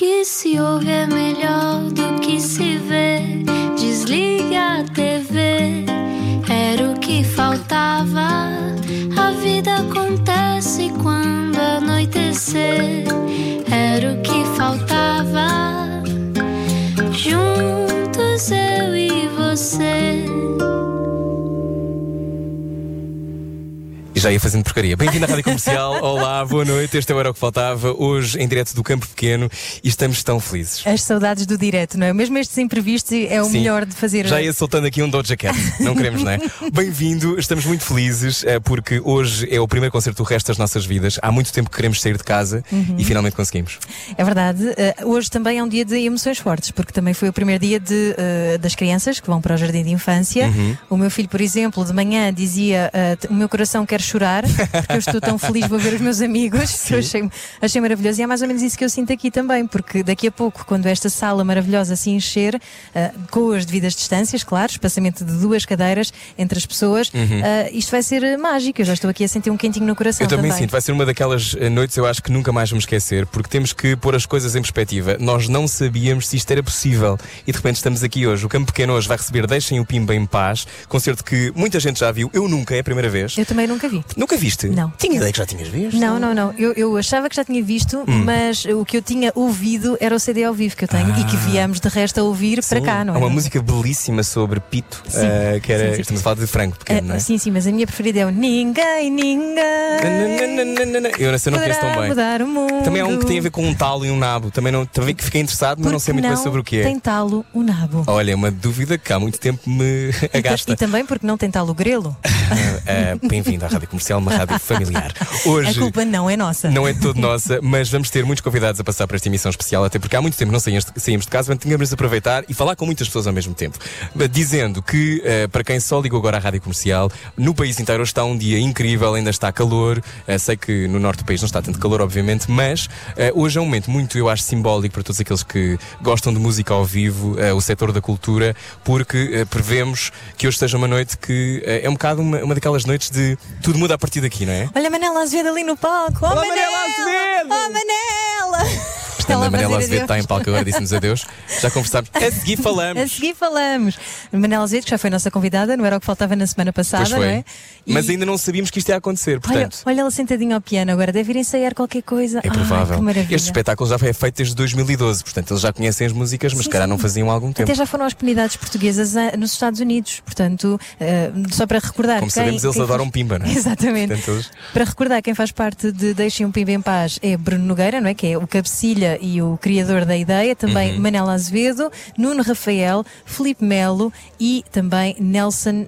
que se ouve é melhor do que se vê. Desliga a TV, era o que faltava. A vida acontece quando anoitecer, E já ia fazendo porcaria. Bem-vindo à Rádio Comercial. Olá, boa noite. Este é o Era o que Faltava. Hoje em direto do Campo Pequeno e estamos tão felizes. As saudades do direto, não é? Mesmo estes imprevistos é o Sim. melhor de fazer. Já ia soltando aqui um Doja Cat. Não queremos, não é? Bem-vindo. Estamos muito felizes eh, porque hoje é o primeiro concerto do resto das nossas vidas. Há muito tempo que queremos sair de casa e finalmente conseguimos. É verdade. Eh, hoje também é um dia de emoções fortes, porque também foi o primeiro dia de, eh, das crianças que vão para o jardim de infância. Uhum. O meu filho, por exemplo, de manhã dizia: O meu coração quer chorar, porque eu estou tão feliz vou ver os meus amigos. Eu achei, achei maravilhoso. E é mais ou menos isso que eu sinto aqui também, porque daqui a pouco, quando esta sala maravilhosa se encher, eh, com as devidas distâncias, claro, espaçamento de duas cadeiras entre as pessoas, eh, isto vai ser mágico. Eu já estou aqui a sentir um quentinho no coração. Uhum. Eu também sinto, vai ser uma daquelas eh, noites eu acho que nunca mais vamos esquecer, porque temos que pôr as coisas em perspectiva. Nós não sabíamos se isto era possível e de repente estamos aqui hoje. O Campo Pequeno hoje vai receber Deixem o Pimba em Paz, concerto que muita gente já viu, eu nunca, é a primeira vez. Eu também nunca vi. Nunca viste? Não. Tinha ideia que já tinhas visto? Não, não, não. Eu, eu achava que já tinha visto, Hum. mas o que eu tinha ouvido era o CD ao vivo que eu tenho e que viemos de resto a ouvir para Sim, cá, não Há é? uma música belíssima sobre Pito, Sim, eh, que era, sim, estamos a falar de Franco Pequeno, não é? Sim, sim, mas a minha preferida é o Ninguém, Ninguém. Eu nessa não conheço tão bem. mudar o mundo. Também há um que tem a ver com um talo e um nabo. Também, não, também que fiquei interessado, mas não sei Porque muito bem não sobre o que é. Tem talo o nabo. Olha, é uma dúvida que há muito tempo me E, agasta. também porque não tem talo o grelo. Ah, Bem-vindo à Rádio Comercial, uma rádio familiar. A Hoje. culpa não é nossa. Não é de todo nossa, mas vamos ter muitos convidados a passar para esta emissão especial, até porque há muito tempo não saímos, saímos de casa, mas tínhamos de aproveitar e falar com muitas pessoas ao mesmo tempo. Dizendo que, eh, para quem só ligou agora à Rádio Comercial, no país inteiro hoje está um dia incrível, ainda está calor. Eh, sei que no norte do país não está tanto calor, obviamente, mas eh, hoje é um momento muito, eu acho, simbólico para todos aqueles que gostam de música ao vivo, o setor da cultura, porque prevemos que hoje seja uma noite que é um bocado uma, uma daquelas noites de tudo muda a partir daqui, não é? Olha a Manela Azevedo ali no palco. Oh, Olá, Manela Azevedo! Oh, Manela! Ela a a Manela Azevedo está em palco agora, disse-nos adeus. Já conversámos. A seguir A falamos. seguir falamos. Manela Azevedo, que já foi nossa convidada, não era o que faltava na semana passada, Pois foi. não é? E- Mas ainda não sabíamos que isto ia acontecer, Olha, portanto. olha ela sentadinha ao piano agora, deve ir ensaiar qualquer coisa. É Ai, provável. que maravilha. este espetáculo já foi feito desde 2012, portanto eles já conhecem as músicas, mas se calhar não faziam há algum tempo. Até já foram às comunidades portuguesas ah, nos Estados Unidos, portanto, ah, só para recordar. Como quem- sabemos, eles quem adoram faz- pimba, não é? Exatamente. Portanto, eles- Para recordar, quem faz parte de Deixem um Pimba em Paz é Bruno Nogueira, não é? Que é o cabecilha e o criador da ideia. Também Uhum. Manela Azevedo, Nuno Rafael, Felipe Melo e também Nelson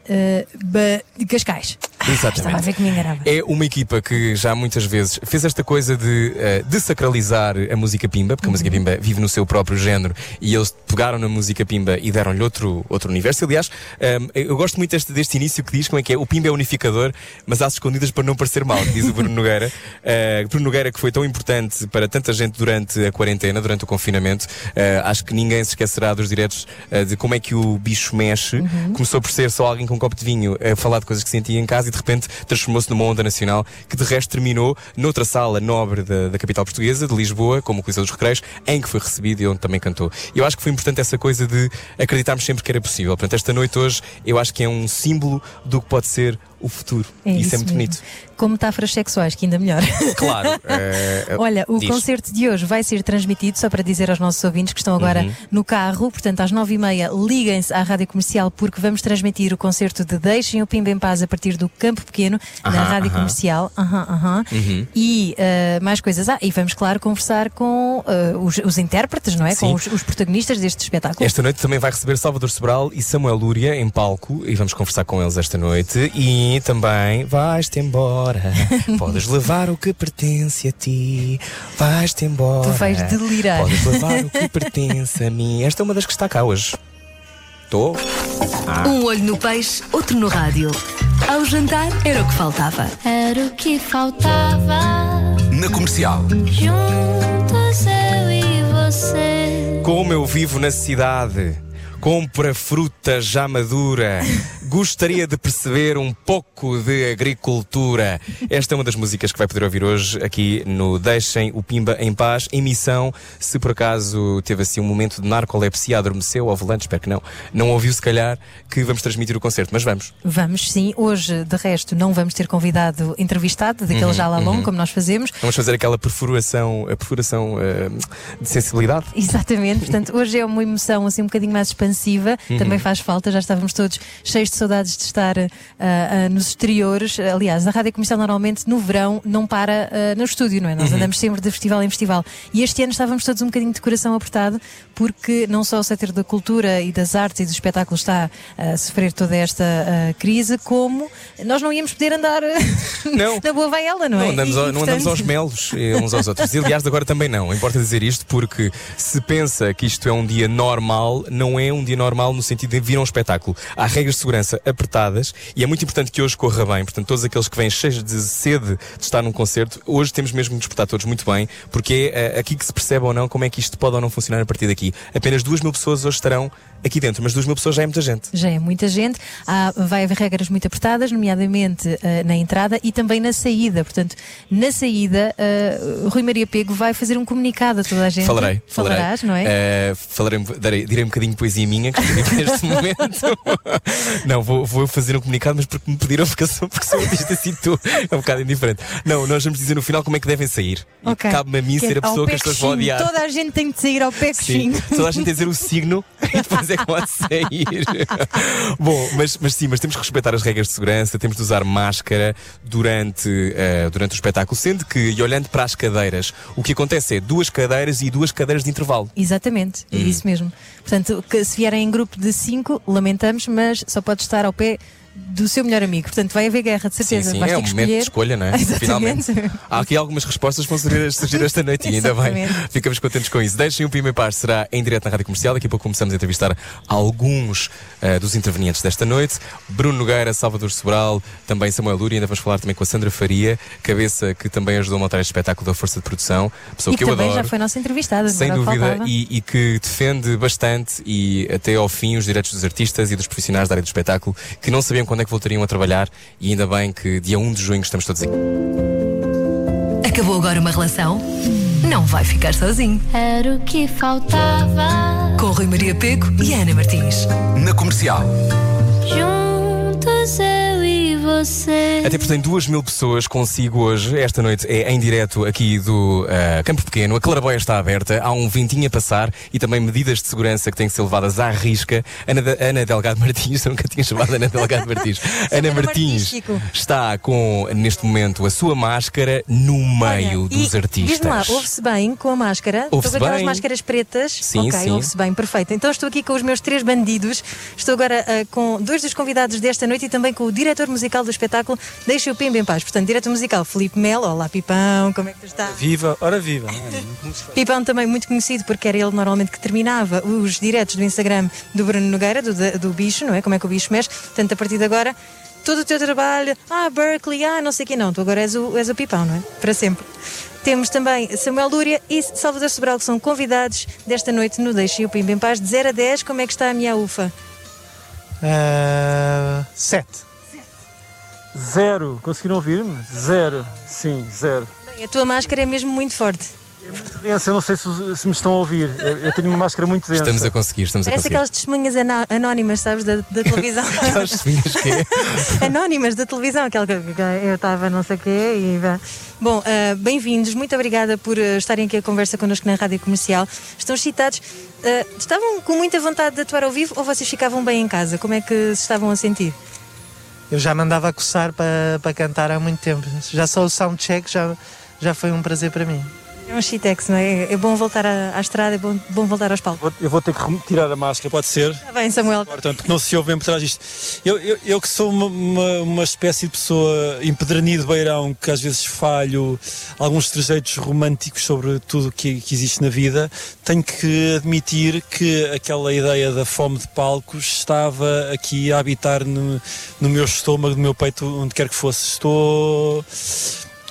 de Cascais. Exatamente. Estava a ver que me enganava. É uma equipa que já muitas vezes fez esta coisa de eh, desacralizar a música pimba, porque a música pimba vive no seu próprio género e eles pegaram na música pimba e deram-lhe outro, outro universo. Aliás, ehm, eu gosto muito deste, deste início que diz como é que é: o pimba é unificador, mas às escondidas para não parecer mal, diz o Bruno Nogueira. Eh, Bruno Nogueira, que foi tão importante para tanta gente durante a quarentena, durante o confinamento, eh, acho que ninguém se esquecerá dos diretos de como é que o bicho mexe. Começou por ser só alguém com um copo de vinho a falar de coisas que sentia em casa e de repente transformou-se numa onda nacional que de resto terminou noutra sala nobre da, da capital portuguesa, de Lisboa, como o Coliseu dos Recreios, em que foi recebido e onde também cantou. Eu acho que foi importante essa coisa de acreditarmos sempre que era possível. Portanto, esta noite hoje eu acho que é um símbolo do que pode ser o futuro. É isso, isso é muito mesmo. bonito. Com metáforas sexuais, que ainda melhor. Claro. eh, Olha, o diz. concerto de hoje vai ser transmitido, só para dizer aos nossos ouvintes que estão agora Uhum. no carro, portanto às nove e meia, liguem-se à Rádio Comercial porque vamos transmitir o concerto de Deixem o Pimba em Paz a partir do Campo Pequeno, na Aham, Rádio aham. Comercial. Aham, aham. Uhum. E eh, mais coisas. Ah, e vamos, claro, conversar com eh, os, os intérpretes, não é? Sim. Com os, os protagonistas deste espetáculo. Esta noite também vai receber Salvador Sobral e Samuel Lúria em palco e vamos conversar com eles esta noite. E também vais-te embora, podes levar o que pertence a ti, vais-te embora. Tu vais delirar. Podes levar o que pertence a mim. Esta é uma das que está cá hoje. Estou? Um olho no peixe, outro no rádio. Ao jantar era o que faltava. Era o que faltava. Na comercial. Juntos eu e você. Como eu vivo na cidade. Compra fruta já madura. Gostaria de perceber um pouco de agricultura. Esta é uma das músicas que vai poder ouvir hoje aqui no Deixem o Pimba em Paz, emissão. Se por acaso teve assim um momento de narcolepsia, adormeceu ao volante, espero que não. Não ouviu, se calhar, que vamos transmitir o concerto, mas vamos. Vamos sim. Hoje, de resto, não vamos ter convidado entrevistado, daquele Uhum, já lá longo, uhum. como nós fazemos. Vamos fazer aquela perfuração, a perfuração eh, de sensibilidade. Exatamente, portanto, hoje é uma emoção assim um bocadinho mais expansiva, Uhum. também faz falta, já estávamos todos cheios de saudades de estar ah, ah, nos exteriores. Aliás, a rádio comercial normalmente no verão não para ah, no estúdio, não é? Nós Uhum. andamos sempre de festival em festival. E este ano estávamos todos um bocadinho de coração apertado, porque não só o setor da cultura e das artes e do espetáculo está a sofrer toda esta crise, como nós não íamos poder andar Não. na boa vai ela, não é? Não andamos, E- não andamos portanto, aos melos uns aos outros. E, aliás, agora também não. Importa dizer isto porque se pensa que isto é um dia normal, não é um dia normal no sentido de vir a um espetáculo. Há regras de segurança apertadas e é muito importante que hoje corra bem. Portanto, todos aqueles que vêm cheios de sede de estar num concerto, hoje temos mesmo que nos portar todos muito bem, porque é eh, aqui que se percebe ou não como é que isto pode ou não funcionar a partir daqui. Apenas duas mil pessoas hoje estarão aqui dentro, mas duas mil pessoas já é muita gente. Já é muita gente. Há, vai haver regras muito apertadas, nomeadamente eh, na entrada e também na saída. Portanto, na saída, eh, Rui Maria Pego vai fazer um comunicado a toda a gente. Falarei, falarei. Falarás, não é? Eh, falarei, darei, direi um bocadinho de poesia minha que escrevi aqui neste momento. não, vou, vou fazer um comunicado, mas porque me pediram, porque, sou, porque sou artista assim, tu é um bocado indiferente. Não, nós vamos dizer no final como é que devem sair. Ok. E cabe-me a mim Que ser a pessoa que as pessoas vão odiar. Toda a gente tem de sair ao pé Sim, toda a gente tem de dizer o signo e depois é que pode sair. Bom, mas, mas sim, mas temos que respeitar as regras de segurança, temos de usar máscara durante, eh, durante o espetáculo, sendo que, e olhando para as cadeiras, o que acontece é duas cadeiras e duas cadeiras de intervalo. Exatamente, é Hum. isso mesmo. Portanto, se vierem em grupo de cinco, lamentamos, mas só pode estar ao pé do seu melhor amigo. Portanto, vai haver guerra, de certeza. Sim, sim, Vais é um momento de escolha, não é? Exatamente. Finalmente. Há aqui algumas respostas que vão surgir, surgir esta noite e ainda bem. Ficamos contentes com isso. Deixem o Pima em Paz, será em direto na Rádio Comercial. Daqui a pouco começamos a entrevistar alguns eh, dos intervenientes desta noite. Bruno Nogueira, Salvador Sobral, também Samuel Lúria. Ainda vamos falar também com a Sandra Faria, cabeça que também ajudou a montar este espetáculo da Força de Produção. Pessoa E que que eu também adoro. já foi nossa entrevistada. Sem o que dúvida, e, e que defende bastante e até ao fim os direitos dos artistas e dos profissionais da área do espetáculo que não sabiam quando é que voltariam a trabalhar e ainda bem que dia 1 de junho estamos todos aqui. Acabou agora uma relação? Não vai ficar sozinho. Era o que faltava. Com Rui Maria Peco e Ana Martins. Na comercial. Juntos você. Até porque tem duas mil pessoas consigo hoje. Esta noite é em direto aqui do ah, Campo Pequeno. A claraboia está aberta, há um ventinho a passar e também medidas de segurança que têm que ser levadas à risca. Ana, Ana Delgado Martins, eu nunca tinha chamado Ana Delgado Martins. Ana Martins está com, neste momento, a sua máscara no meio Olha, dos e artistas. Diz-me lá, ouve-se bem com a máscara? Ouve-se estou com aquelas bem. máscaras pretas. Sim, ok, sim. ouve-se bem, perfeito. Então estou aqui com os meus três bandidos. Estou agora ah, com dois dos convidados desta noite e também com o diretor musical do espetáculo Deixa o Pimba em Paz. Portanto, diretor musical Felipe Melo. Olá, Pipão, como é que tu estás? Viva, ora viva. é? Pipão também muito conhecido porque era ele normalmente que terminava os diretos do Instagram do Bruno Nogueira, do, do bicho, não é? Como é que o bicho mexe. Portanto, a partir de agora, todo o teu trabalho, ah, Berkeley, ah, não sei o que, não. Tu agora és o, és o Pipão, não é? Para sempre. Temos também Samuel Lúria e Salvador Sobral, que são convidados desta noite no Deixe o Pimba em Paz. De 0 a 10, como é que está a minha ufa? Sete. Zero. Conseguiram ouvir-me? Zero. Sim, zero. Bem, a tua máscara é mesmo muito forte. Densa, eu não sei se, se me estão a ouvir. Eu, eu tenho uma máscara muito densa. Estamos a conseguir, estamos a Parece conseguir. aquelas testemunhas anónimas, sabes, da, da televisão. Aquelas testemunhas que é. anónimas da televisão, aquela que eu estava não sei o quê. E... Bom, ah, bem-vindos, muito obrigada por ah, estarem aqui a conversa connosco na Rádio Comercial. Estão excitados. Ah, estavam com muita vontade de atuar ao vivo ou vocês ficavam bem em casa? Como é que se estavam a sentir? Eu já me andava a coçar para, para cantar há muito tempo. Já só o soundcheck já, já foi um prazer para mim. É um shitex, não é? É bom voltar à, à estrada, é bom, bom voltar aos palcos. Eu vou ter que retirar a máscara, pode ser? Está bem, Samuel. Portanto, porque não se ouve bem por trás disto. Eu, eu, eu que sou uma, uma, uma espécie de pessoa empedernido beirão, que às vezes falho alguns trejeitos românticos sobre tudo que, que existe na vida, tenho que admitir que aquela ideia da fome de palcos estava aqui a habitar no, no meu estômago, no meu peito, onde quer que fosse. Estou.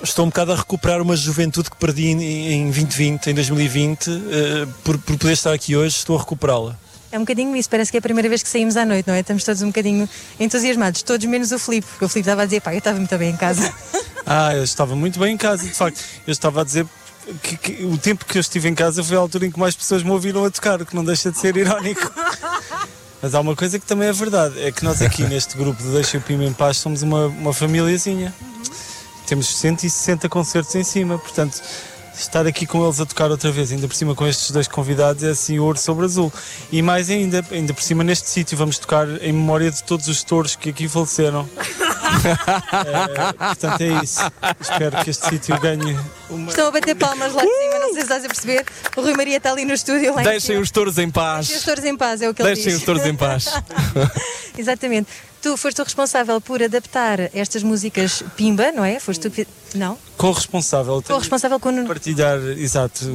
Estou um bocado a recuperar uma juventude que perdi em, em 2020, em 2020, eh, por, por poder estar aqui hoje, estou a recuperá-la. É um bocadinho isso, parece que é a primeira vez que saímos à noite, não é? Estamos todos um bocadinho entusiasmados, todos menos o Filipe, porque o Filipe estava a dizer, pá, eu estava muito bem em casa. Ah, eu estava muito bem em casa, de facto. Eu estava a dizer que, que o tempo que eu estive em casa foi a altura em que mais pessoas me ouviram a tocar, o que não deixa de ser irónico. Mas há uma coisa que também é verdade, é que nós aqui neste grupo de Deixa o Pima em Paz somos uma, uma famíliazinha. Temos 160 concertos em cima, portanto, estar aqui com eles a tocar outra vez, ainda por cima com estes dois convidados, é assim ouro sobre azul. E mais ainda, ainda por cima neste sítio, vamos tocar em memória de todos os touros que aqui faleceram. É, portanto, é isso. Espero que este sítio ganhe uma. Estão a bater palmas lá de cima, se estás a perceber. O Rui Maria está ali no estúdio. Lá em Deixem os touros em Deixem os paz. touros em paz, é o que ele Deixem diz. os touros em paz. Exatamente. Tu foste o responsável por adaptar estas músicas Pimba, não é? Foste tu que. Não? Co-responsável. O responsável com o Nuno. partilhar, exato,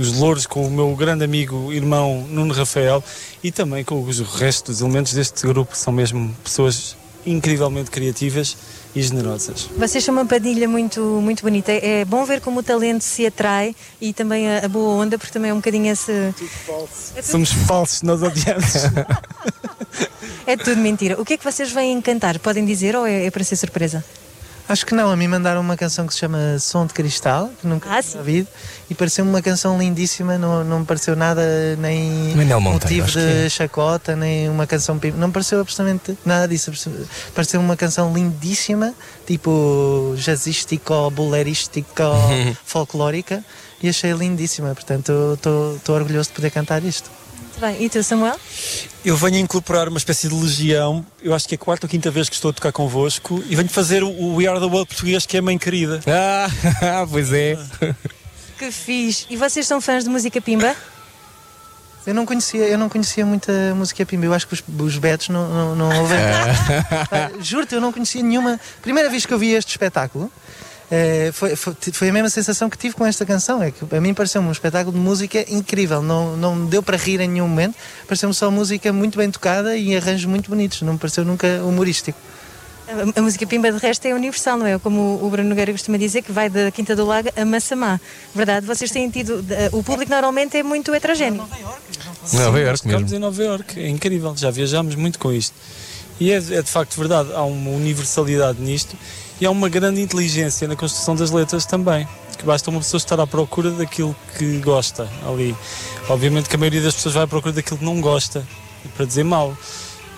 os louros com o meu grande amigo, irmão Nuno Rafael e também com os restos dos elementos deste grupo, são mesmo pessoas incrivelmente criativas e generosas. Vocês são uma padilha muito, muito bonita. É é bom ver como o talento se atrai e também a, a boa onda, porque também é um bocadinho esse. Somos falsos, nós odiamos. É tudo mentira. O que é que vocês vêm cantar? Podem dizer ou é, é para ser surpresa? Acho que não, a mim mandaram uma canção que se chama Som de Cristal, que nunca Ah, tinha sim. E pareceu-me uma canção lindíssima, não, não me pareceu nada nem Monteiro, motivo de é. chacota, nem uma canção não me pareceu absolutamente nada disso, pareceu uma canção lindíssima, tipo jazzístico, bolerístico, folclórica, e achei lindíssima, portanto estou orgulhoso de poder cantar isto. Muito bem. E tu, Samuel? Eu venho a incorporar uma espécie de legião, eu acho que é a quarta ou quinta vez que estou a tocar convosco, e venho fazer o- o We Are the World português, que é a mãe querida. Ah, pois é. Que fiz. E vocês são fãs de música Pimba? Eu não conhecia, eu não conhecia muita música pimba. Eu acho que os, os betos não, não, não ouvem. Pá, Juro-te, eu não conhecia nenhuma. Primeira vez que eu vi este espetáculo. eh, foi, foi, foi a mesma sensação que tive com esta canção. É que a mim pareceu-me um espetáculo de música incrível. Não, não me deu para rir em nenhum momento. Pareceu-me só música muito bem tocada e arranjos muito bonitos. Não me pareceu nunca humorístico. A, a música Pimba de resto é universal, não é? Como o Bruno Nogueira costuma dizer, que vai da Quinta do Lago a Massamá. Verdade? Vocês têm tido. eh, O público normalmente é muito heterogéneo. Nova Iorque mesmo. em Nova Iorque, é incrível, já viajámos muito com isto. E é, é de facto verdade, há uma universalidade nisto e há uma grande inteligência na construção das letras também. Que basta uma pessoa estar à procura daquilo que gosta ali. Obviamente que a maioria das pessoas vai à procura daquilo que não gosta, para dizer mal.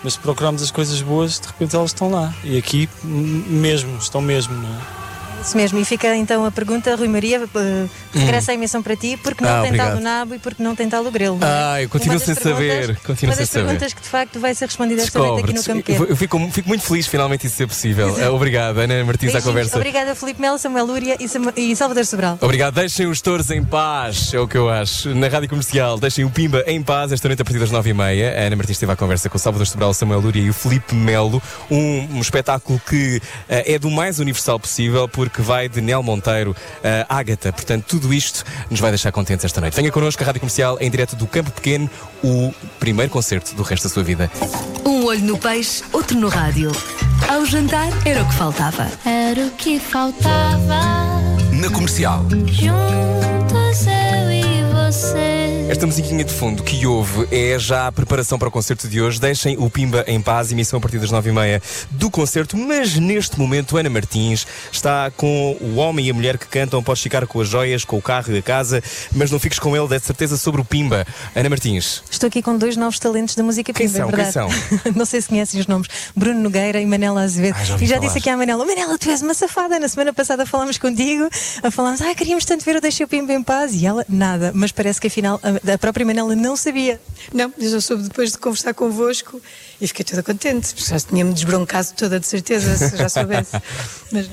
Mas se procurarmos as coisas boas, de repente elas estão lá. E aqui mesmo, estão mesmo, não é? Isso mesmo. E fica então a pergunta, Rui Maria, eh, regressa a emissão para ti, porque não Ah, tem obrigado. tal o nabo e porque não tem tal o grelo. é? Ah, eu continuo sem saber, continuo Uma das saber. perguntas que de facto vai ser respondida esta noite aqui no. Pequeno. Eu fico, fico muito feliz finalmente isso ser possível. Eh, Obrigado, Ana Martins, à conversa. Obrigada, Filipe Melo, Samuel Lúria e, e Salvador Sobral. Obrigado, deixem os touros em paz, é o que eu acho. Na rádio comercial, deixem o Pimba em paz esta noite a partir das nove e meia. A Ana Martins esteve à conversa com o Salvador Sobral, Samuel Lúria e o Felipe Melo. Um, um espetáculo que eh, é do mais universal possível, porque vai de Nel Monteiro a Ágata. Portanto, tudo isto nos vai deixar contentes esta noite. Venha connosco, a rádio comercial, em direto do Campo Pequeno, o primeiro concerto do resto da sua vida. Um olho no peixe, outro no rádio. Ao jantar era o que faltava. Era o que faltava. Na comercial. Juntos eu e você. Esta musiquinha de fundo que houve é já a preparação para o concerto de hoje. Deixem o Pimba em paz, emissão a partir das nove e meia do concerto. Mas neste momento, Ana Martins está com o homem e a mulher que cantam. Podes ficar com as joias, com o carro e a casa, mas não fiques com ele, de certeza, sobre o Pimba. Ana Martins. Estou aqui com dois novos talentos da música Quem Pimba, são? é Quem verdade. não sei se conhecem os nomes. Bruno Nogueira e Manela Azevedo. Ah, já e já falar. disse aqui à Manela: Manela, tu és uma safada. Na semana passada falámos contigo, a falámos, ah, queríamos tanto ver o Deixa o Pimba em paz. E ela, nada. Mas parece que afinal a, a própria Manela não sabia. Não, eu já soube depois de conversar convosco e fiquei toda contente, porque já tinha-me desbroncado toda de certeza, se já soubesse. Mas,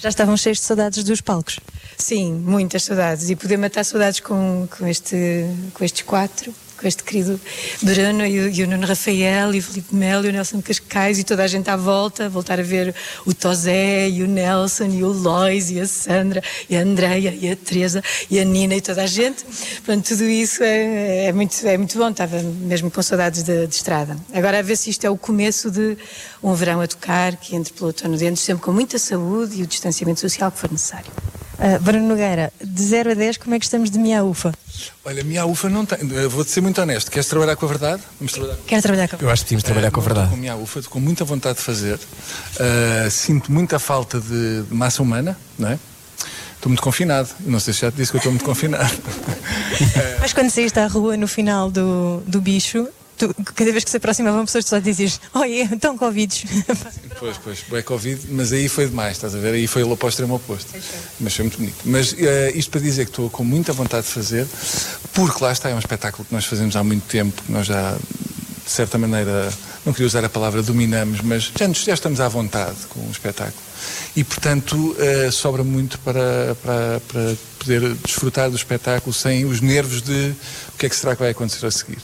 Já estavam cheios de saudades dos palcos. sim, muitas saudades. E poder matar saudades com, com, este, com estes quatro, com este querido Bruno e o, e o Nuno Rafael e o Filipe Melo e o Nelson Cascais e toda a gente à volta, voltar a ver o Tosé e o Nelson e o Lois e a Sandra e a Andreia e a Teresa e a Nina e toda a gente. Pronto, tudo isso é, é muito, é muito bom, estava mesmo com saudades de, de estrada. Agora a ver se isto é o começo de um verão a tocar, que entre pelo outono dentro, sempre com muita saúde e o distanciamento social que for necessário. Uh, Bruno Nogueira, de 0 a 10, como é que estamos de minha ufa? Olha, minha ufa não tem. Vou-te ser muito honesto. Queres trabalhar com a verdade? Vamos trabalhar com Quero trabalhar com a Eu acho que tínhamos trabalhar com a verdade. Com a minha ufa, com muita vontade de fazer. Uh, sinto muita falta de, de massa humana, não é? Estou muito confinado. Não sei se já te disse que eu estou muito confinado. Mas quando saíste à rua no final do, do bicho, tu, cada vez que se aproximavam pessoas, tu só dizias: Oi, estão Covid. Pois, pois, é Covid, mas aí foi demais, estás a ver? Aí foi para o extremo oposto. Mas foi muito bonito. Mas uh, isto para dizer que estou com muita vontade de fazer, porque lá está, é um espetáculo que nós fazemos há muito tempo, que nós já, de certa maneira, não queria usar a palavra dominamos, mas já, já estamos à vontade com o espetáculo. E, portanto, uh, sobra muito para, para, para poder desfrutar do espetáculo sem os nervos de o que é que será que vai acontecer a seguir.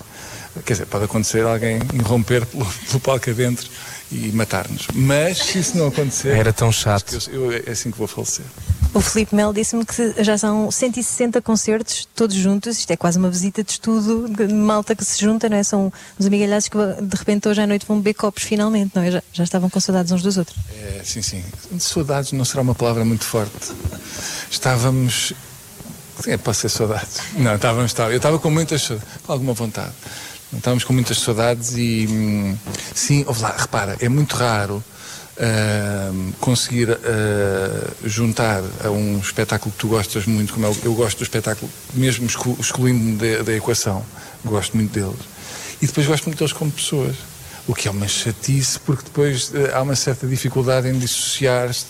Quer dizer, pode acontecer alguém irromper pelo, pelo palco adentro e matar-nos. Mas se isso não acontecer. Era tão chato. Eu, eu, é assim que vou falecer. O Felipe Mel disse-me que já são 160 concertos, todos juntos. Isto é quase uma visita de estudo de malta que se junta, não é? São os amigalhados que de repente hoje à noite vão beber copos finalmente, não é? Já, já estavam com saudades uns dos outros. É, sim, sim. Saudades não será uma palavra muito forte. Estávamos. É, pode ser saudades. Não, estávamos. Estava. Eu estava com muitas. com alguma vontade. Estávamos com muitas saudades e hum, sim, ouve lá, repara, é muito raro uh, conseguir uh, juntar a um espetáculo que tu gostas muito, como eu, eu gosto do espetáculo, mesmo excluindo-me da, da equação, gosto muito deles. E depois gosto muito deles como pessoas. O que é uma chatice, porque depois uh, há uma certa dificuldade em dissociar-se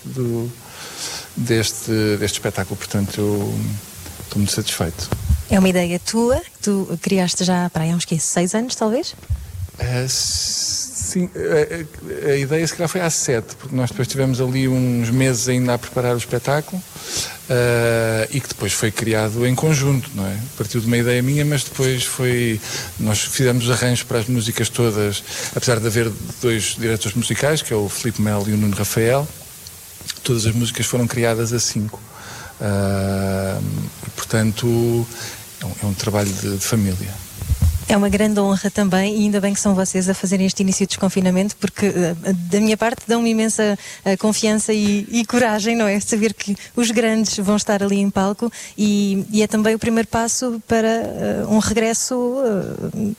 deste, deste espetáculo. Portanto, eu estou muito satisfeito. É uma ideia tua, que tu criaste já para aí há uns que, seis anos, talvez? Uh, sim, a, a, ideia se calhar foi há sete, porque nós depois tivemos ali uns meses ainda a preparar o espetáculo uh, e que depois foi criado em conjunto, não é? Partiu de uma ideia minha, mas depois foi. Nós fizemos arranjos para as músicas todas, apesar de haver dois diretores musicais, que é o Felipe Melo e o Nuno Rafael, todas as músicas foram criadas a cinco. Uh, portanto, é um, é um trabalho de, de, família. É uma grande honra também, e ainda bem que são vocês a fazerem este início de desconfinamento, porque uh, da minha parte dão-me imensa uh, confiança e, e, coragem, não é? Saber que os grandes vão estar ali em palco e, e é também o primeiro passo para uh, um regresso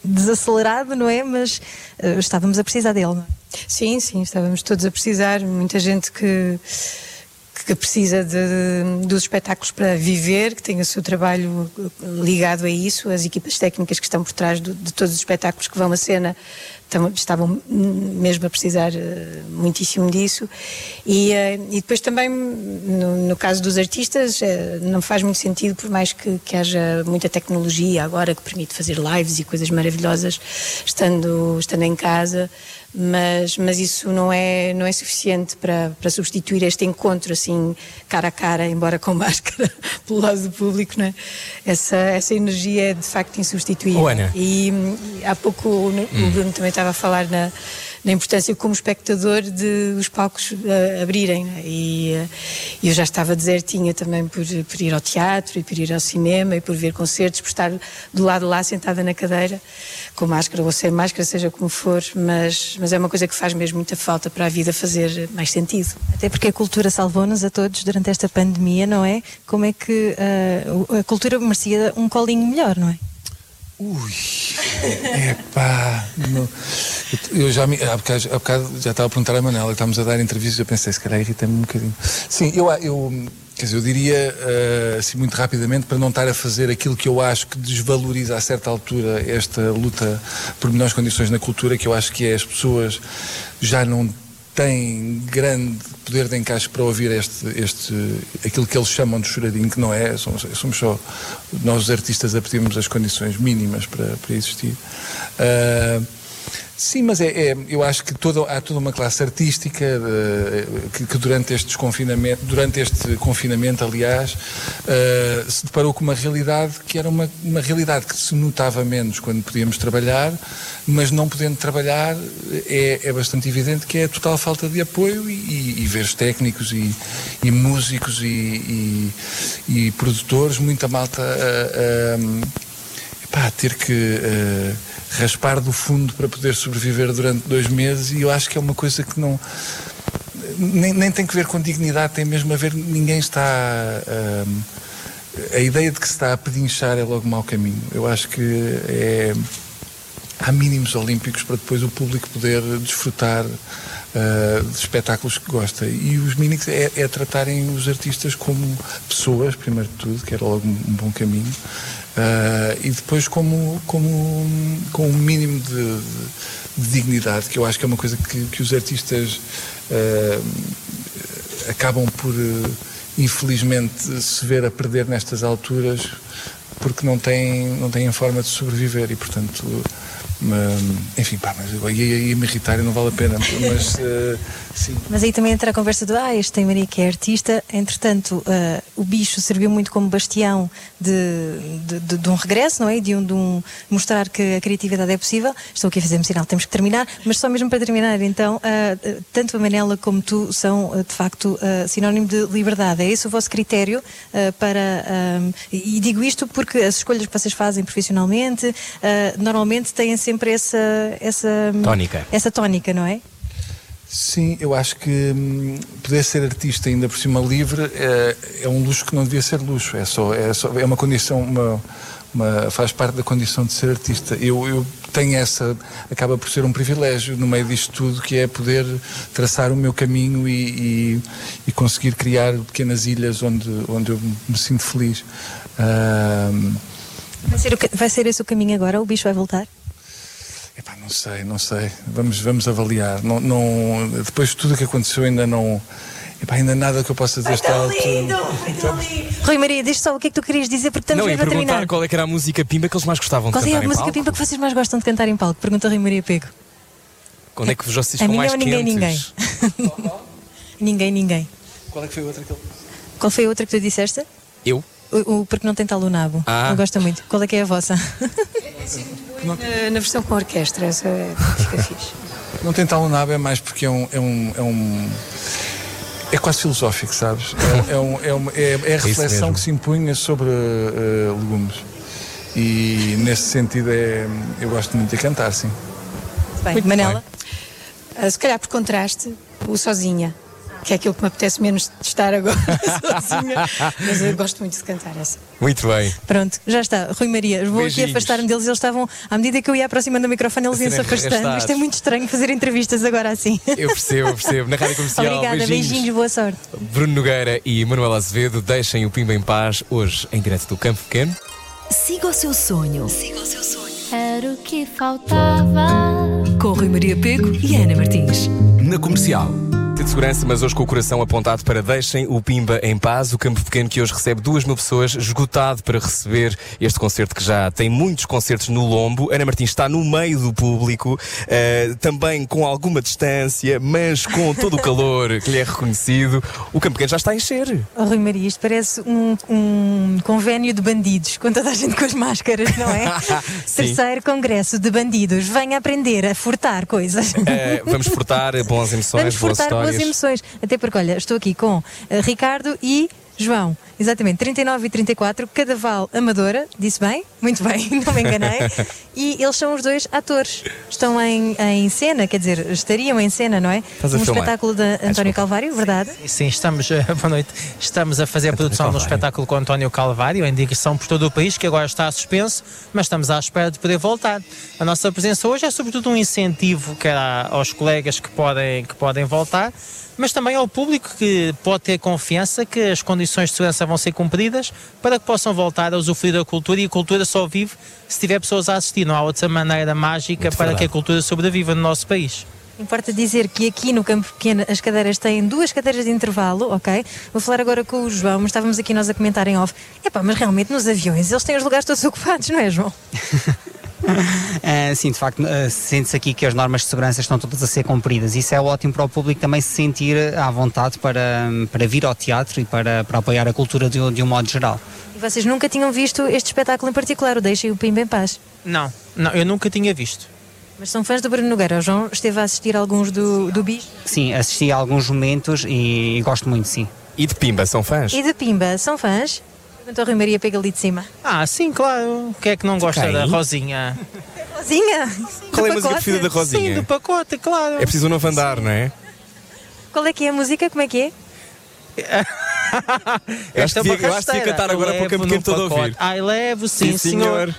desacelerado, não é? Mas estávamos a precisar dele, não é? Sim, sim, estávamos todos a precisar. Muita gente que que precisa de, dos espetáculos para viver, que tem o seu trabalho ligado a isso, as equipas técnicas que estão por trás do, de todos os espetáculos que vão à cena estavam mesmo a precisar uh, muitíssimo disso. E, uh, e depois também, no, no, caso dos artistas, uh, não faz muito sentido, por mais que, que, haja muita tecnologia agora que permite fazer lives e coisas maravilhosas estando, estando em casa mas, mas isso não é, não é suficiente para, para substituir este encontro assim, cara a cara, embora com máscara, pelo lado do público, não é? Essa, essa energia é de facto insubstituível. Oh, Ana. E, e há pouco o, hum. o Bruno também estava a falar na na importância como espectador de os palcos uh, abrirem. Né? E uh, eu já estava desertinha também por, por, ir ao teatro e por ir ao cinema e por ver concertos, por estar do lado lá sentada na cadeira, com máscara ou sem máscara, seja como for, mas, mas é uma coisa que faz mesmo muita falta para a vida fazer mais sentido. Até porque a cultura salvou-nos a todos durante esta pandemia, não é? Como é que uh, a cultura merecia um colinho melhor, não é? Ui, epá, no, eu já me, há bocado, há bocado já estava a perguntar à Manela, estávamos a dar entrevistas, eu pensei, se calhar irrita-me um bocadinho. Sim, eu, eu, quer dizer, eu diria, uh, assim, muito rapidamente, para não estar a fazer aquilo que eu acho que desvaloriza a certa altura esta luta por melhores condições na cultura, que eu acho que é as pessoas já não tem grande poder de encaixe para ouvir este, este, aquilo que eles chamam de choradinho, que não é, somos, somos só nós os artistas a pedirmos as condições mínimas para, para existir. Uh, Sim, mas é, é, eu acho que toda, há toda uma classe artística uh, que, que, durante este confinamento, durante este confinamento, aliás, uh, se deparou com uma realidade que era uma, uma realidade que se notava menos quando podíamos trabalhar, mas não podendo trabalhar é, é bastante evidente que é a total falta de apoio e, e, e técnicos e, e músicos e, produtores, muita malta a, ter que uh, raspar do fundo para poder sobreviver durante dois meses e eu acho que é uma coisa que não nem, nem tem que ver com dignidade, tem mesmo a ver, ninguém está. ahm, a ideia de que se está a pedinchar é logo mau caminho. Eu acho que é, há mínimos olímpicos para depois o público poder desfrutar ah, de espetáculos que gosta. E os mínimos é, é tratarem os artistas como pessoas, primeiro de tudo, que era logo um, bom caminho. Ah, e depois como, como com um mínimo de, de- de dignidade, que eu acho que é uma coisa que, que os artistas ah, acabam por, eh, infelizmente, se ver a perder nestas alturas porque não têm, não têm forma de sobreviver e, portanto, enfim, pá, mas eu ia, me irritar e não vale a pena, mas eh, sim. Mas aí também entra a conversa do ah, este tem Maria que é artista, entretanto, ah, o bicho serviu muito como bastião de, de, de- de um regresso, não é? De um, de um mostrar que a criatividade é possível. Estou aqui a fazer-me sinal, temos que terminar, mas só mesmo para terminar, então, ah, tanto a Manela como tu são ah, de facto ah, sinónimo de liberdade. É esse o vosso critério para. e digo isto porque as escolhas que vocês fazem profissionalmente normalmente têm sempre essa, essa Tónica. essa tónica, não é? Sim, eu acho que hum, poder ser artista ainda por cima livre é, é um luxo que não devia ser luxo. É só é, só, é uma condição, uma, uma- faz parte da condição de ser artista. Eu, eu tenho essa, acaba por ser um privilégio no meio disto tudo, que é poder traçar o meu caminho e, e, e conseguir criar pequenas ilhas onde, onde eu me sinto feliz. Vai ser, o vai ser esse o caminho agora? O bicho vai voltar? Epá, não sei, não sei. Vamos, vamos avaliar. Não, não, depois de tudo o que aconteceu, ainda não. Epá, ainda nada que eu possa dizer está alto. Rui Maria, diz só o que é que tu querias dizer, porque estamos não, mesmo a perguntar terminar. qual é que era a música pimba que eles mais gostavam Qual de é cantar a em música palco. pimpa que vocês mais gostam de cantar em palco? Pergunta Rui Maria Pego. Quando é que vocês A ficam minha mais ou ninguém, quentes? ninguém, ninguém. Qual é que foi a outra que ele. Qual foi a outra que tu disseste? Eu? O, o- porque não tem tal o nabo. Ah. Não gosta muito. Qual é que é a vossa? Na, na versão com orquestra, essa é, fica fixe. Não tentar o nabo é mais porque é um. É, um, é, um, é quase filosófico, sabes? É, é, um, é, uma- é- é a isso reflexão que se impunha sobre eh, legumes. E nesse sentido é, eu gosto muito de cantar, sim. Bem, Manela? Ah, se calhar por contraste, o Sozinha, que é aquilo que me apetece menos de estar agora sozinha. Mas eu gosto muito de cantar essa. Muito bem. Pronto, já está. Rui Maria, vou Beijinhos. aqui afastar-me deles. Eles estavam, à medida que eu ia aproximando do microfone, eles iam-se serem afastando. Isto é muito estranho fazer entrevistas agora assim. Eu percebo, eu percebo. Na rádio comercial. Obrigada, beijinhos. beijinhos, boa sorte. Bruno Nogueira e Manuela Azevedo deixem o Pimba em paz hoje em direto do Campo Pequeno. Siga o seu sonho. Era o que faltava. Com Rui Maria Pego e Ana Martins. Na comercial. De segurança, mas hoje com o coração apontado para deixem o Pimba em paz. O Campo Pequeno que hoje recebe duas mil pessoas, esgotado para receber este concerto que já tem muitos concertos no lombo. Ana Martins está no meio do público, eh, também com alguma distância, mas com todo o calor que lhe é reconhecido. O Campo Pequeno já está a encher. Oh, Rui Maria, isto parece um, um convênio de bandidos, com toda a gente com as máscaras, não é? Terceiro congresso de bandidos. Venha aprender a furtar coisas. Eh, vamos furtar boas emoções, boas histórias. Emoções. Até porque, olha, estou aqui com eh, Ricardo e João. Exatamente, 39 e 34, Cadaval Amadora, disse bem? Muito bem, não me enganei. e eles são os dois atores. Estão em, em cena, quer dizer, estariam em cena, não é? Estás um espetáculo de António desculpa. Calvário, verdade? Sim, estamos, eh, boa noite. Estamos a fazer a produção de um espetáculo com António Calvário, em digressão por todo o país, que agora está suspenso, mas estamos à espera de poder voltar. A nossa presença hoje é sobretudo um incentivo quer a- aos colegas que podem, que podem voltar, mas também ao público que pode ter confiança que as condições de segurança vão ser cumpridas para que possam voltar a usufruir da cultura e a cultura só vive se tiver pessoas a assistir. Não há outra maneira mágica Muito para verdade. que a cultura sobreviva no nosso país. Importa dizer que aqui no Campo Pequeno as cadeiras têm duas cadeiras de intervalo, ok? Vou falar agora com o João, mas estávamos aqui nós a comentar em off. Epá, mas realmente nos aviões eles têm os lugares todos ocupados, não é, João? Ah, sim, de facto, ah, sente-se aqui que as normas de segurança estão todas a ser cumpridas. Isso é ótimo para o público também se sentir à vontade para, para vir ao teatro e para, para apoiar a cultura de, de um modo geral. E vocês nunca tinham visto este espetáculo em particular, o Deixem o Pimba em Paz. Não, não, eu nunca tinha visto. Mas são fãs do Bruno Nogueira. O João esteve a assistir a alguns do, do Bis. Sim, assisti a alguns momentos e, gosto muito, sim. E de Pimba, são fãs? E de Pimba, são fãs? Perguntou a Rui Maria, pega ali de cima. Ah, sim, claro. Quem é que não gosta da Rosinha? Rosinha! Qual é a música preferida da Rosinha? Sim, do pacote, claro. É preciso um novo andar, não é? Qual é que é a música? Como é que é? Acho que devia- eu acho que devia cantar agora para o campo todo a ouvir. Ai, levo, sim, Sim, senhor. senhor.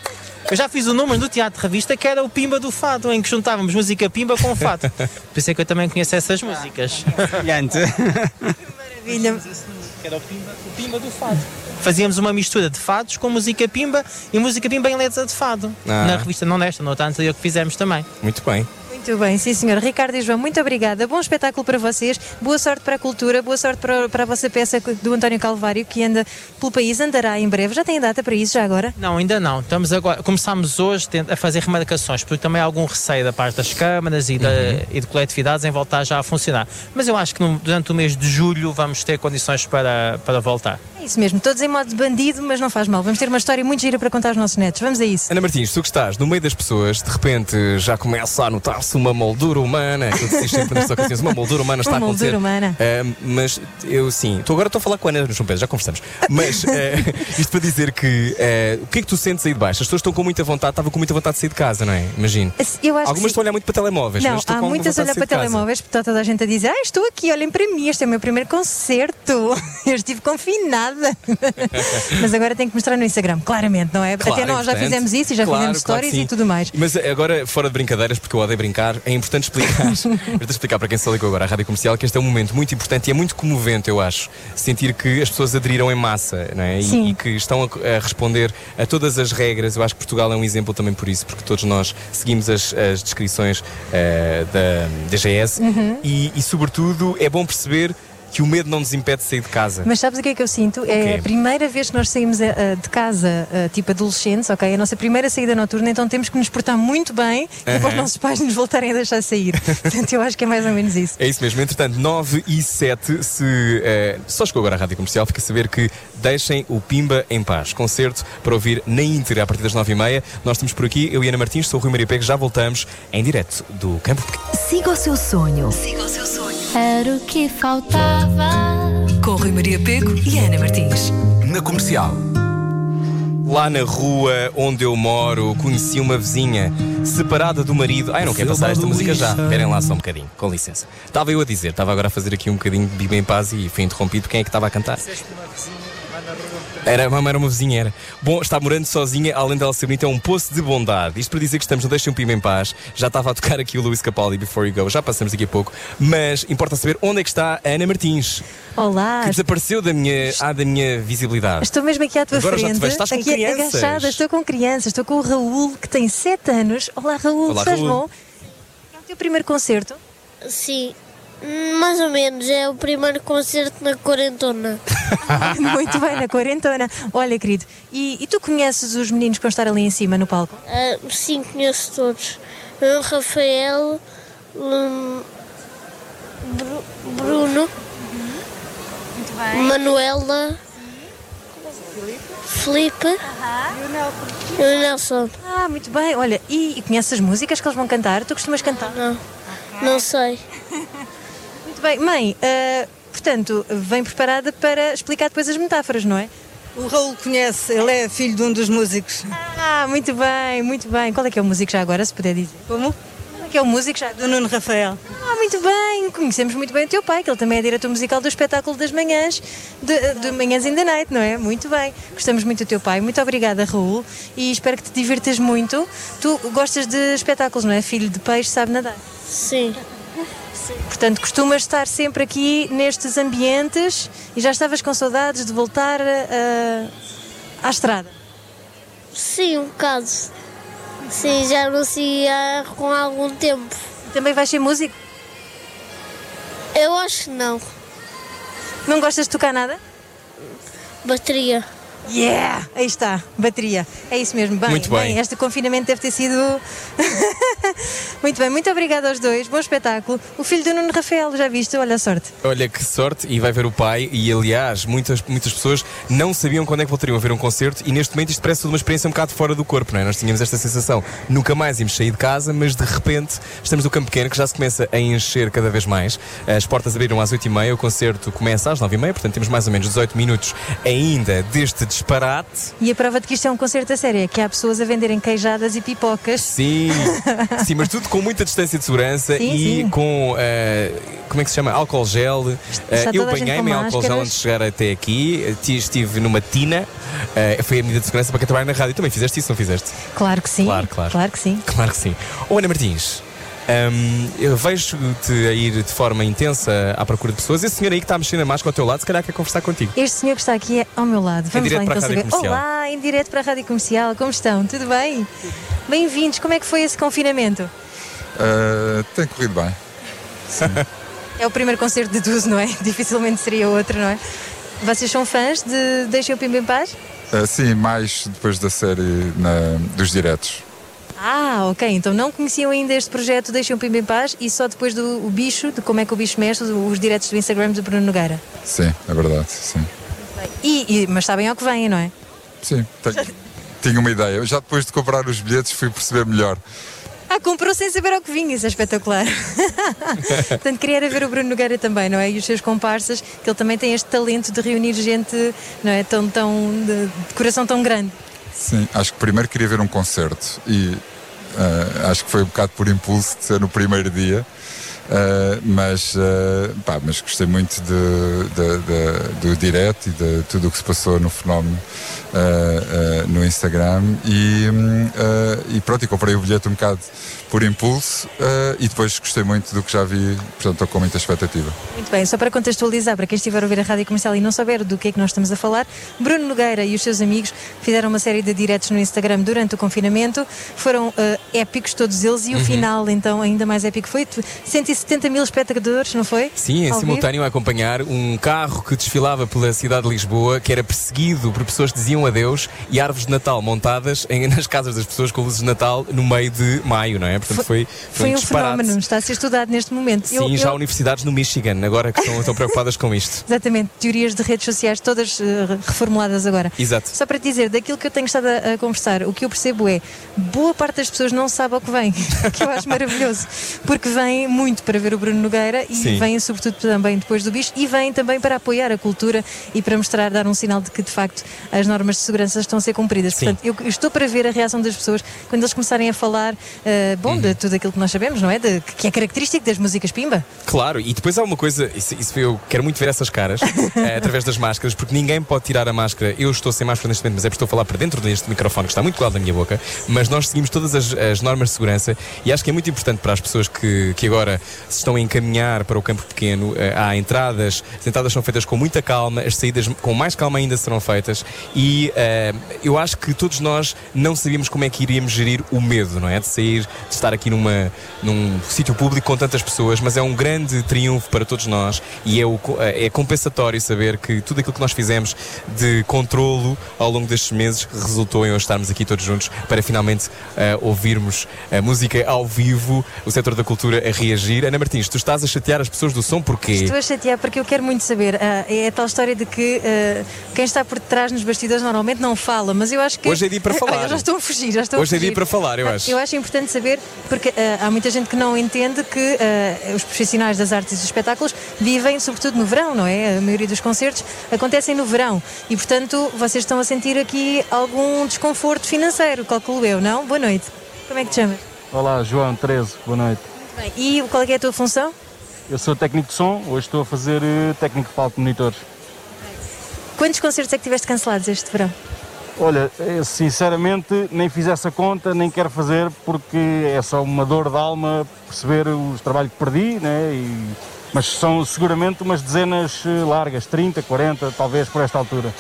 Eu já fiz o número no Teatro Revista que era o Pimba do Fado, em que juntávamos música Pimba com Fado. Por isso é que eu também conheço essas músicas. Brilhante. Maravilha. Que era o Pimba, o Pimba do Fado. Fazíamos uma mistura de fados com música Pimba e música Pimba em letra de fado. Ah. Na revista, não nesta, noutra anterior que fizemos também. Muito bem. Muito bem, sim senhor. Ricardo e João, muito obrigada. Bom espetáculo para vocês. Boa sorte para a cultura, boa sorte para, para a vossa peça do António Calvário, que anda pelo país, andará em breve. Já tem data para isso, já agora? Não, ainda não. Estamos agora, começámos hoje a fazer remarcações, porque também há algum receio da parte das câmaras e, da, e de coletividades em voltar já a funcionar. Mas eu acho que no- durante o mês de julho vamos ter condições para, para voltar. Isso mesmo, todos em modo de bandido, mas não faz mal. Vamos ter uma história muito gira para contar aos nossos netos. Vamos a isso. Ana Martins, tu que estás no meio das pessoas, de repente já começa a notar-se uma moldura humana. Dizes sempre ocasiões, uma moldura humana está Uma a acontecer. moldura humana. Ah, mas eu sim, tu agora estou a falar com a Ana João Pedro, já conversamos. Mas ah, isto para dizer que ah, o que é que tu sentes aí de baixo? As pessoas estão com muita vontade, estavam com muita vontade de sair de casa, não é? Imagino. Eu Algumas estão a olhar muito para telemóveis, Não, há muitas a olhar para telemóveis, porque está toda a gente a dizer: Ah, estou aqui, olhem para mim, este é o meu primeiro concerto. Eu estive confinada. Mas agora tenho que mostrar no Instagram, claramente, não é? Claro, Até nós já importante. fizemos isso e já Claro, fizemos claro stories sim. e tudo mais. Mas agora, fora de brincadeiras, porque eu odeio brincar, é importante explicar, importante explicar para quem se ligou agora à Rádio Comercial que este é um momento muito importante e é muito comovente, eu acho, sentir que as pessoas aderiram em massa não é? E-. E, que estão a, a responder a todas as regras. Eu acho que Portugal é um exemplo também por isso, porque todos nós seguimos as, as descrições eh, da DGS Uhum. e, e, sobretudo, é bom perceber que o medo não nos impede de sair de casa. Mas sabes o que é que eu sinto? É a primeira vez que nós saímos eh, eh, de casa, eh, tipo adolescentes, ok? A nossa primeira saída noturna, então temos que nos portar muito bem que é para os nossos pais nos voltarem a deixar sair. Portanto, eu acho que é mais ou menos isso. É isso mesmo. Entretanto, 9 e 7, se eh, só chegou agora à Rádio Comercial, fica a saber que deixem o Pimba em paz. Concerto para ouvir na íntegra a partir das 9 e meia. Nós estamos por aqui, eu e Ana Martins, sou o Rui Maria Pego, já voltamos em direto do Campo Pequeno. Siga o seu sonho. Siga o seu sonho. Era o que faltava. Com Rui Maria Pego e Ana Martins. Na comercial. Lá na rua onde eu moro, conheci uma vizinha separada do marido. Ai, não quero passar esta música já. Esperem lá só um bocadinho, com licença. Estava eu a dizer, estava agora a fazer aqui um bocadinho de Biba em Paz e fui interrompido. Quem é que estava a cantar? Era, uma, era uma vizinha, era. Bom, está morando sozinha, além dela ser bonita, é um poço de bondade. Isto para dizer que estamos no Deixem um Pima em Paz. Já estava a tocar aqui o Luís Capaldi, Before You Go, já passamos daqui a pouco. Mas importa saber onde é que está a Ana Martins, Olá, que desapareceu da minha, ah, da minha visibilidade. Estou mesmo aqui à tua Agora já te frente. vejo, estás com aqui crianças. agachada, estou com crianças, estou com o Raul, que tem 7 anos. Olá, Raul, Olá, estás Raul. bom? É o teu primeiro concerto? Sim, mais ou menos. É o primeiro concerto na quarentona. Muito bem, na quarentona. Olha, querido, e, e tu conheces os meninos que vão estar ali em cima no palco? Ah, sim, conheço todos. O Rafael, Bru- Bruno, Manuela, Felipe e o Nelson. Ah, muito bem. Olha, e, e conheces as músicas que eles vão cantar? Tu costumas cantar? Não, não sei. Muito bem. Mãe, ah, portanto, vem preparada para explicar depois as metáforas, não é? O Raul conhece, ele é filho de um dos músicos. Ah, muito bem, muito bem. Qual é que é o músico já agora, se puder dizer? Como? Qual é que é o músico já? Do Nuno Rafael. Ah, muito bem. Conhecemos muito bem o teu pai, que ele também é diretor musical do espetáculo das manhãs, de, de Manhãs in the Night, não é? Muito bem. Gostamos muito do teu pai. Muito obrigada, Raul. E espero que te divirtas muito. Tu gostas de espetáculos, não é? Filho de peixe, sabe nadar. Sim, Portanto, costumas estar sempre aqui nestes ambientes e já estavas com saudades de voltar ah, à estrada. sim, um bocado. Sim, já não se ia com algum tempo. Também vais ser músico? Eu acho que não. Não gostas de tocar nada? Bateria. Yeah! Aí está, bateria. É isso mesmo. Bem, Muito bem. este confinamento deve ter sido. muito bem, muito obrigada aos dois. Bom espetáculo. O filho do Nuno Rafael, já viste? Olha a sorte. Olha que sorte, e vai ver o pai. E aliás, muitas, muitas pessoas não sabiam quando é que voltariam a ver um concerto. E neste momento isto parece uma experiência um bocado fora do corpo, não é? Nós tínhamos esta sensação, nunca mais íamos sair de casa, mas de repente estamos no campo pequeno que já se começa a encher cada vez mais. As portas abriram às 8h30, o concerto começa às 9h30, portanto temos mais ou menos 18 minutos ainda deste disparate. E a prova de que isto é um concerto a sério é que há pessoas a venderem queijadas e pipocas. Sim, sim, mas tudo com muita distância de segurança Sim, e sim. com, eh, como é que se chama? Álcool gel. Está eu banhei-me em álcool gel antes de chegar até aqui. Eh, ti- Estive numa tina. Eh, foi a medida de segurança para quem trabalha na rádio. Também fizeste isso, não fizeste? Claro que sim. Claro, claro. que sim. Claro que sim. Oh, Ana Martins. Hum, eu vejo-te a ir de forma intensa à procura de pessoas. Esse senhor aí que está a mexer na máscara ao teu lado, se calhar quer conversar contigo. Este senhor que está aqui é ao meu lado. Vamos lá para a então Rádio saber. Comercial. Olá, em direto para a Rádio Comercial. Como estão? Tudo bem? Bem-vindos. Como é que foi esse confinamento? Uh, tem corrido bem. É o primeiro concerto de 12, não é? Dificilmente seria outro, não é? Vocês são fãs de Deixem o Pimba em Paz? Uh, sim, mais depois da série na- dos diretos. Ah, ok. Então não conheciam ainda este projeto Deixem o Pimba em Paz e só depois do bicho, de como é que o bicho mexe, os diretos do Instagram do Bruno Nogueira. Sim, é verdade. Sim, E, e- mas sabem ao que vêm, não é? sim tenho- tinha uma ideia. Já depois de comprar os bilhetes fui perceber melhor. Ah, comprou sem saber ao que vinha, isso é espetacular. Portanto, queria era ver o Bruno Nogueira também, não é? E os seus comparsas, que ele também tem este talento de reunir gente, não é? Tão, tão, de, de coração tão grande. Sim, acho que primeiro queria ver um concerto e uh, acho que foi um bocado por impulso de ser no primeiro dia. Uh, mas, uh, pá, mas gostei muito de, de- de- do direto e de tudo o que se passou no fenómeno uh, uh, no Instagram e, hum, uh, e pronto, e comprei o bilhete um bocado por impulso uh, e depois gostei muito do que já vi, portanto estou com muita expectativa. Muito bem, só para contextualizar, para quem estiver a ouvir a rádio comercial e não saber do que é que nós estamos a falar, Bruno Nogueira e os seus amigos fizeram uma série de diretos no Instagram durante o confinamento, foram épicos todos eles e o Uhum. final, então, ainda mais épico foi 170 mil espectadores, não foi? Sim, em Ao simultâneo a acompanhar um carro que desfilava pela cidade de Lisboa, que era perseguido por pessoas que diziam adeus e árvores de Natal montadas em- nas casas das pessoas com luzes de Natal no meio de maio, não é? Portanto, foi, vivo. Foi um disparate. fenómeno, está a ser estudado neste momento. Sim, Eu- já há eu- universidades no Michigan, agora que estão, estão preocupadas com isto. Exatamente, teorias de redes sociais todas eh, reformuladas agora. Exato. Só para te dizer, daquilo que eu tenho estado a, a conversar, o que eu percebo é boa parte das pessoas não sabe ao que vem, que eu acho maravilhoso, porque vêm muito para ver o Bruno Nogueira e Sim. vêm sobretudo também depois do bicho e vêm também para apoiar a cultura e para mostrar, dar um sinal de que de facto as normas de segurança estão a ser cumpridas. Sim. Portanto, eu, eu estou para ver a reação das pessoas quando eles começarem a falar, eh, bom, Uhum. de tudo aquilo que nós sabemos, não é? De- que é característico das músicas Pimba. Claro, e depois há uma coisa, isso, isso eu quero muito ver essas caras eh, através das máscaras, porque ninguém pode tirar a máscara. Eu estou sem máscara neste momento, mas é porque estou a falar para dentro deste microfone que está muito colado na minha boca. Mas nós seguimos todas as, as normas de segurança e acho que é muito importante para as pessoas que, que agora se estão a encaminhar para o campo pequeno. eh, há entradas, as entradas são feitas com muita calma, as saídas com mais calma ainda serão feitas. E eh, eu acho que todos nós não sabíamos como é que iríamos gerir o medo, não é? De sair, de estar aqui numa, num sítio público com tantas pessoas, mas é um grande triunfo para todos nós e é, o, é compensatório saber que tudo aquilo que nós fizemos de controlo ao longo destes meses resultou em hoje estarmos aqui todos juntos para finalmente eh, ouvirmos a música ao vivo, o setor da cultura a reagir. Ana Martins, tu estás a chatear as pessoas do som porquê? Estou a chatear porque eu quero muito saber. ah, é a tal história de que ah, quem está por trás nos bastidores normalmente não fala, mas eu acho que. Hoje é dia para falar. Olha, já estou a fugir, já estou Hoje a é dia para falar, eu Ah, acho. Eu acho importante saber, porque ah, há muita gente que não entende que ah, os profissionais das artes e dos espetáculos vivem sobretudo no verão, não é? A maioria dos concertos acontecem no verão e, portanto, vocês estão a sentir aqui algum desconforto financeiro, calculo eu, não? Boa noite. Como é que te chamas? Olá, João 13, boa noite. Bem, e qual é, é a tua função? Eu sou técnico de som, hoje estou a fazer eh, técnico de palco de monitores. Quantos concertos é que tiveste cancelados este verão? Olha, eh, sinceramente nem fiz essa conta, nem quero fazer, porque é só uma dor de alma perceber os trabalhos que perdi, né? E- mas são seguramente umas dezenas eh, largas, 30, 40, talvez por esta altura.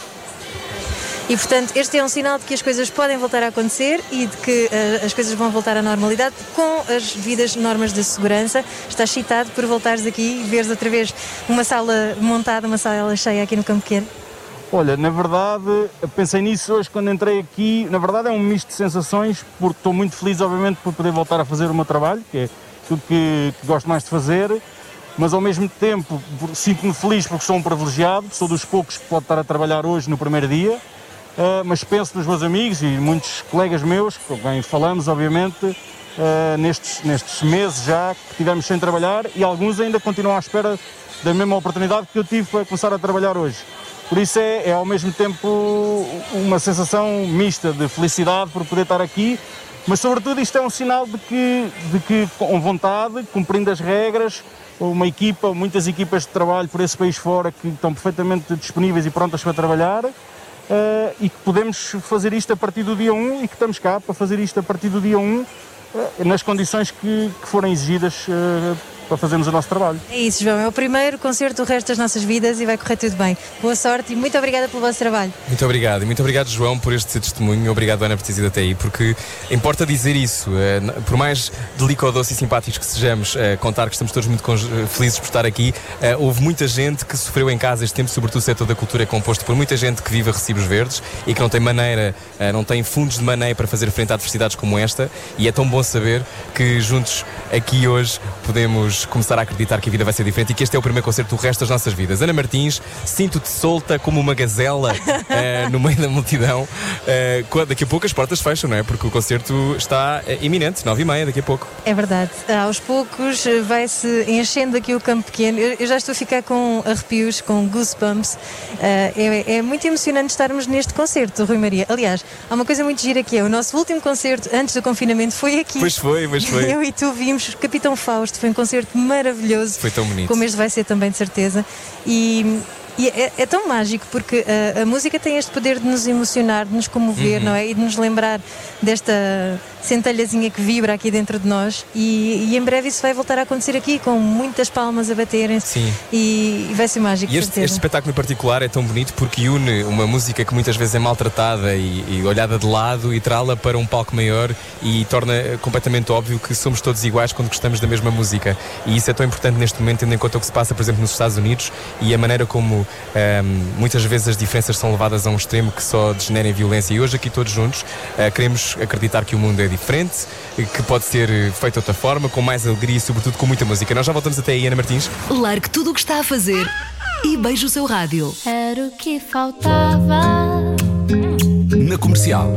E portanto, este é um sinal de que as coisas podem voltar a acontecer e de que eh, as coisas vão voltar à normalidade com as devidas normas de segurança. Estás excitado por voltares aqui e veres outra vez uma sala montada, uma sala cheia aqui no Campo Pequeno? Olha, na verdade, pensei nisso hoje quando entrei aqui. Na verdade, é um misto de sensações, porque estou muito feliz, obviamente, por poder voltar a fazer o meu trabalho, que é tudo que, que gosto mais de fazer, mas ao mesmo tempo sinto-me feliz porque sou um privilegiado, sou dos poucos que pode estar a trabalhar hoje no primeiro dia, ah, mas penso nos meus amigos e muitos colegas meus, com quem falamos, obviamente, ah, nestes, nestes meses já que tivemos sem trabalhar e alguns ainda continuam à espera da mesma oportunidade que eu tive para começar a trabalhar hoje. Por isso é, é ao mesmo tempo uma sensação mista de felicidade por poder estar aqui, mas sobretudo isto é um sinal de que, de que com vontade, cumprindo as regras, uma equipa, muitas equipas de trabalho por esse país fora que estão perfeitamente disponíveis e prontas para trabalhar eh, e que podemos fazer isto a partir do dia 1 e que estamos cá para fazer isto a partir do dia 1 eh, nas condições que, que forem exigidas eh, para fazermos o nosso trabalho. É isso, João. É o primeiro concerto do resto das nossas vidas e vai correr tudo bem. Boa sorte e muito obrigada pelo vosso trabalho. Muito obrigado. E muito obrigado, João, por este testemunho. Obrigado, Ana, por teres ido até aí, porque importa dizer isso. eh, por mais delicadoce e simpáticos que sejamos, eh, contar que estamos todos muito eh, felizes por estar aqui, houve muita gente que sofreu em casa este tempo, sobretudo o setor da cultura é composto por muita gente que vive a recibos verdes e que não tem maneira, não tem fundos de maneira para fazer frente a adversidades como esta. E é tão bom saber que juntos aqui hoje podemos começar a acreditar que a vida vai ser diferente e que este é o primeiro concerto do resto das nossas vidas. Ana Martins, sinto-te solta como uma gazela eh, no meio da multidão. Quando- daqui a pouco as portas fecham, não é? Porque o concerto está eh, iminente, nove e meia, daqui a pouco. É verdade. Aos poucos vai-se enchendo aqui o campo pequeno. Eu, eu já estou a ficar com arrepios, com goosebumps. Eh, é, é muito emocionante estarmos neste concerto, Rui Maria. Aliás, há uma coisa muito gira que é o nosso último concerto antes do confinamento foi aqui. Pois foi, pois foi. Eu e tu vimos Capitão Fausto. Foi um concerto maravilhoso. Foi tão bonito. Como este vai ser também, de certeza. E. e é, é tão mágico porque a, a música tem este poder de nos emocionar, de nos comover, Uhum. não é? E de nos lembrar desta centelhazinha que vibra aqui dentro de nós. E, e em breve isso vai voltar a acontecer aqui com muitas palmas a baterem Sim. e, e vai ser mágico. E este, este espetáculo em particular é tão bonito porque une uma música que muitas vezes é maltratada e, e olhada de lado e trá-la para um palco maior e torna eh, completamente óbvio que somos todos iguais quando gostamos da mesma música. E isso é tão importante neste momento, tendo em conta o que se passa, por exemplo, nos Estados Unidos e a maneira como muitas vezes as diferenças são levadas a um extremo que só degenera em violência. E hoje, aqui todos juntos, eh, queremos acreditar que o mundo é diferente, que pode ser feito de outra forma, com mais alegria e, sobretudo, com muita música. Nós já voltamos até aí, Ana Martins. Largue tudo o que está a fazer e beije o seu rádio. Era o que faltava. Na comercial.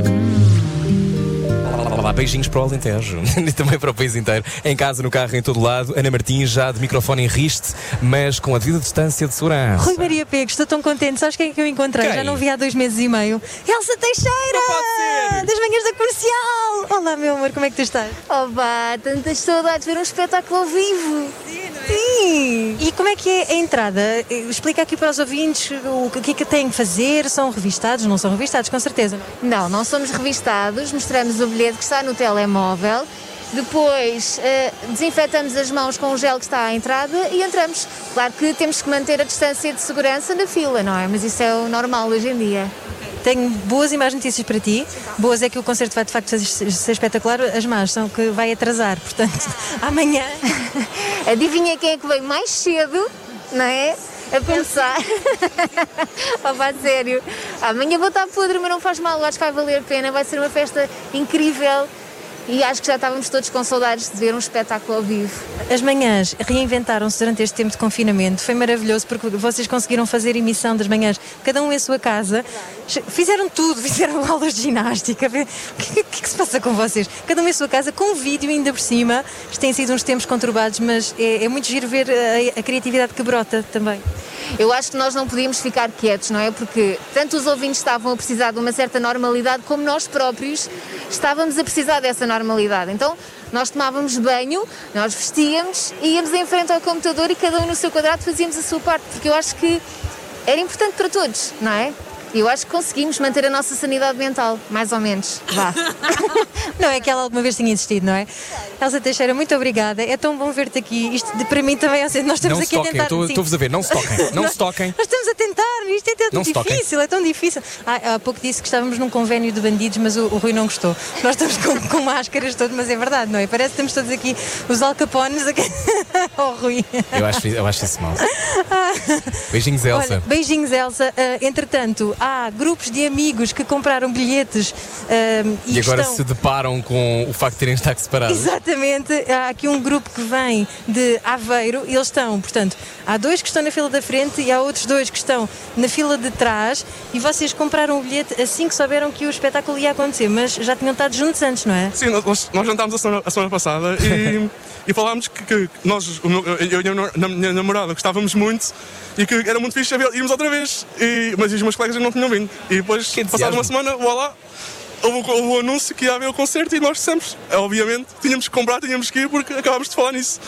Lá, Beijinhos para o Alentejo e também para o país inteiro. Em casa, no carro, em todo lado. Ana Martins, já de microfone em riste, mas com a devida distância de segurança. Rui Maria Pego, estou tão contente. Sabes quem é que eu encontrei? Quem? Já não vi há dois meses e meio. Elsa Teixeira! Das manhãs da comercial! Olá, meu amor, como é que tu estás? Oba, tantas saudades de ver um espetáculo ao vivo. Sim! E como é que é a entrada? Explica aqui para os ouvintes o que é que têm que fazer. São revistados? Não são revistados, com certeza. Não? Não, somos revistados, mostramos o bilhete que está no telemóvel. Depois eh, desinfetamos as mãos com o gel que está à entrada e entramos. Claro que temos que manter a distância de segurança na fila, não é? Mas isso é o normal hoje em dia. Tenho boas e más notícias para ti. Boas é que o concerto vai de facto ser, espetacular. As más são que vai atrasar. Portanto, amanhã. Adivinha quem é que veio mais cedo, não é? A pensar. Opa, sério. Amanhã vou estar podre, mas não faz mal. Acho que vai valer a pena. Vai ser uma festa incrível. E acho que já estávamos todos com saudades de ver um espetáculo ao vivo. As manhãs reinventaram-se durante este tempo de confinamento. Foi maravilhoso porque vocês conseguiram fazer emissão das manhãs, cada um em sua casa. Fizeram tudo, fizeram aulas de ginástica. O que, que, que se passa com vocês? Cada um em sua casa, com vídeo ainda por cima. Tem sido uns tempos conturbados, mas é, é muito giro ver a, a criatividade que brota também. Eu acho que nós não podíamos ficar quietos, não é? Porque tanto os ouvintes estavam a precisar de uma certa normalidade, como nós próprios estávamos a precisar dessa normalidade. Então, nós tomávamos banho, nós vestíamos, íamos em frente ao computador e cada um no seu quadrado fazíamos a sua parte, porque eu acho que era importante para todos, não é? E eu acho que conseguimos manter a nossa sanidade mental, mais ou menos. Vá. não é que ela alguma vez tinha existido, não é? Elsa Teixeira, muito obrigada. É tão bom ver-te aqui. Isto de, para mim também é assim. Nós estamos não aqui a se tentar. toquem, estou-vos a ver, não se toquem, não Nós- se toquem. Nós estamos a tentar, isto é tão Não toquem. difícil, é tão difícil. Ah, há pouco disse que estávamos num convênio de bandidos, mas o, o Rui não gostou. Nós estamos com, com máscaras todas, mas é verdade, não é? Parece que estamos todos aqui, os alcapones aqui. oh, Rui. Eu acho, eu acho isso mal. Beijinhos, Elsa. Olha, beijinhos, Elsa. Ah, entretanto, há grupos de amigos que compraram bilhetes ah, e, e agora estão... se deparam com o facto de terem estado separados. Exatamente, há aqui um grupo que vem de Aveiro e eles estão, portanto, há dois que estão na fila da frente e há outros dois que estão na fila de trás e vocês compraram o bilhete assim que souberam que o espetáculo ia acontecer, mas já tinham estado juntos antes, não é? Sim, nós, nós jantámos a semana, a semana passada e, e falámos que, que nós, o meu- eu e a minha namorada, gostávamos muito e que era muito fixe irmos outra vez. E, mas os meus colegas não tinham vindo. E depois, passada uma semana, vou lá, houve, houve o anúncio que ia haver o concerto e nós dissemos, é, obviamente, tínhamos que comprar, tínhamos que ir porque acabámos de falar nisso.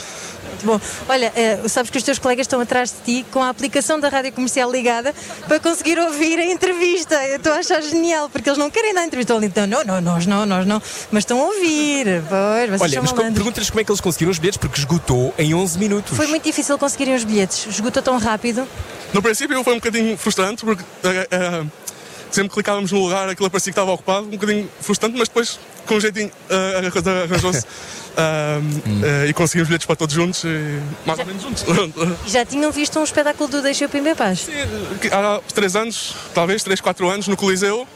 Muito bom. Olha, eh, sabes que os teus colegas estão atrás de ti com a aplicação da rádio comercial ligada para conseguir ouvir a entrevista. Eu estou a achar genial, porque eles não querem dar entrevista. Então, não, não, nós não, nós não. Mas estão a ouvir. Pois, vocês Olha, mas pergunta-lhes como é que eles conseguiram os bilhetes, porque esgotou em 11 minutos. Foi muito difícil conseguirem os bilhetes. Esgotou tão rápido. No princípio foi um bocadinho frustrante, porque eh, eh, sempre que clicávamos no lugar aquilo parecia que estava ocupado, um bocadinho frustrante, mas depois, com um jeitinho, a coisa arranjou-se eh, eh, e conseguimos bilhetes para todos juntos, e mais ou menos juntos. Já tinham visto um espetáculo do Deixa o Pimba em Paz? Que Há três anos, talvez, três, quatro anos, no Coliseu,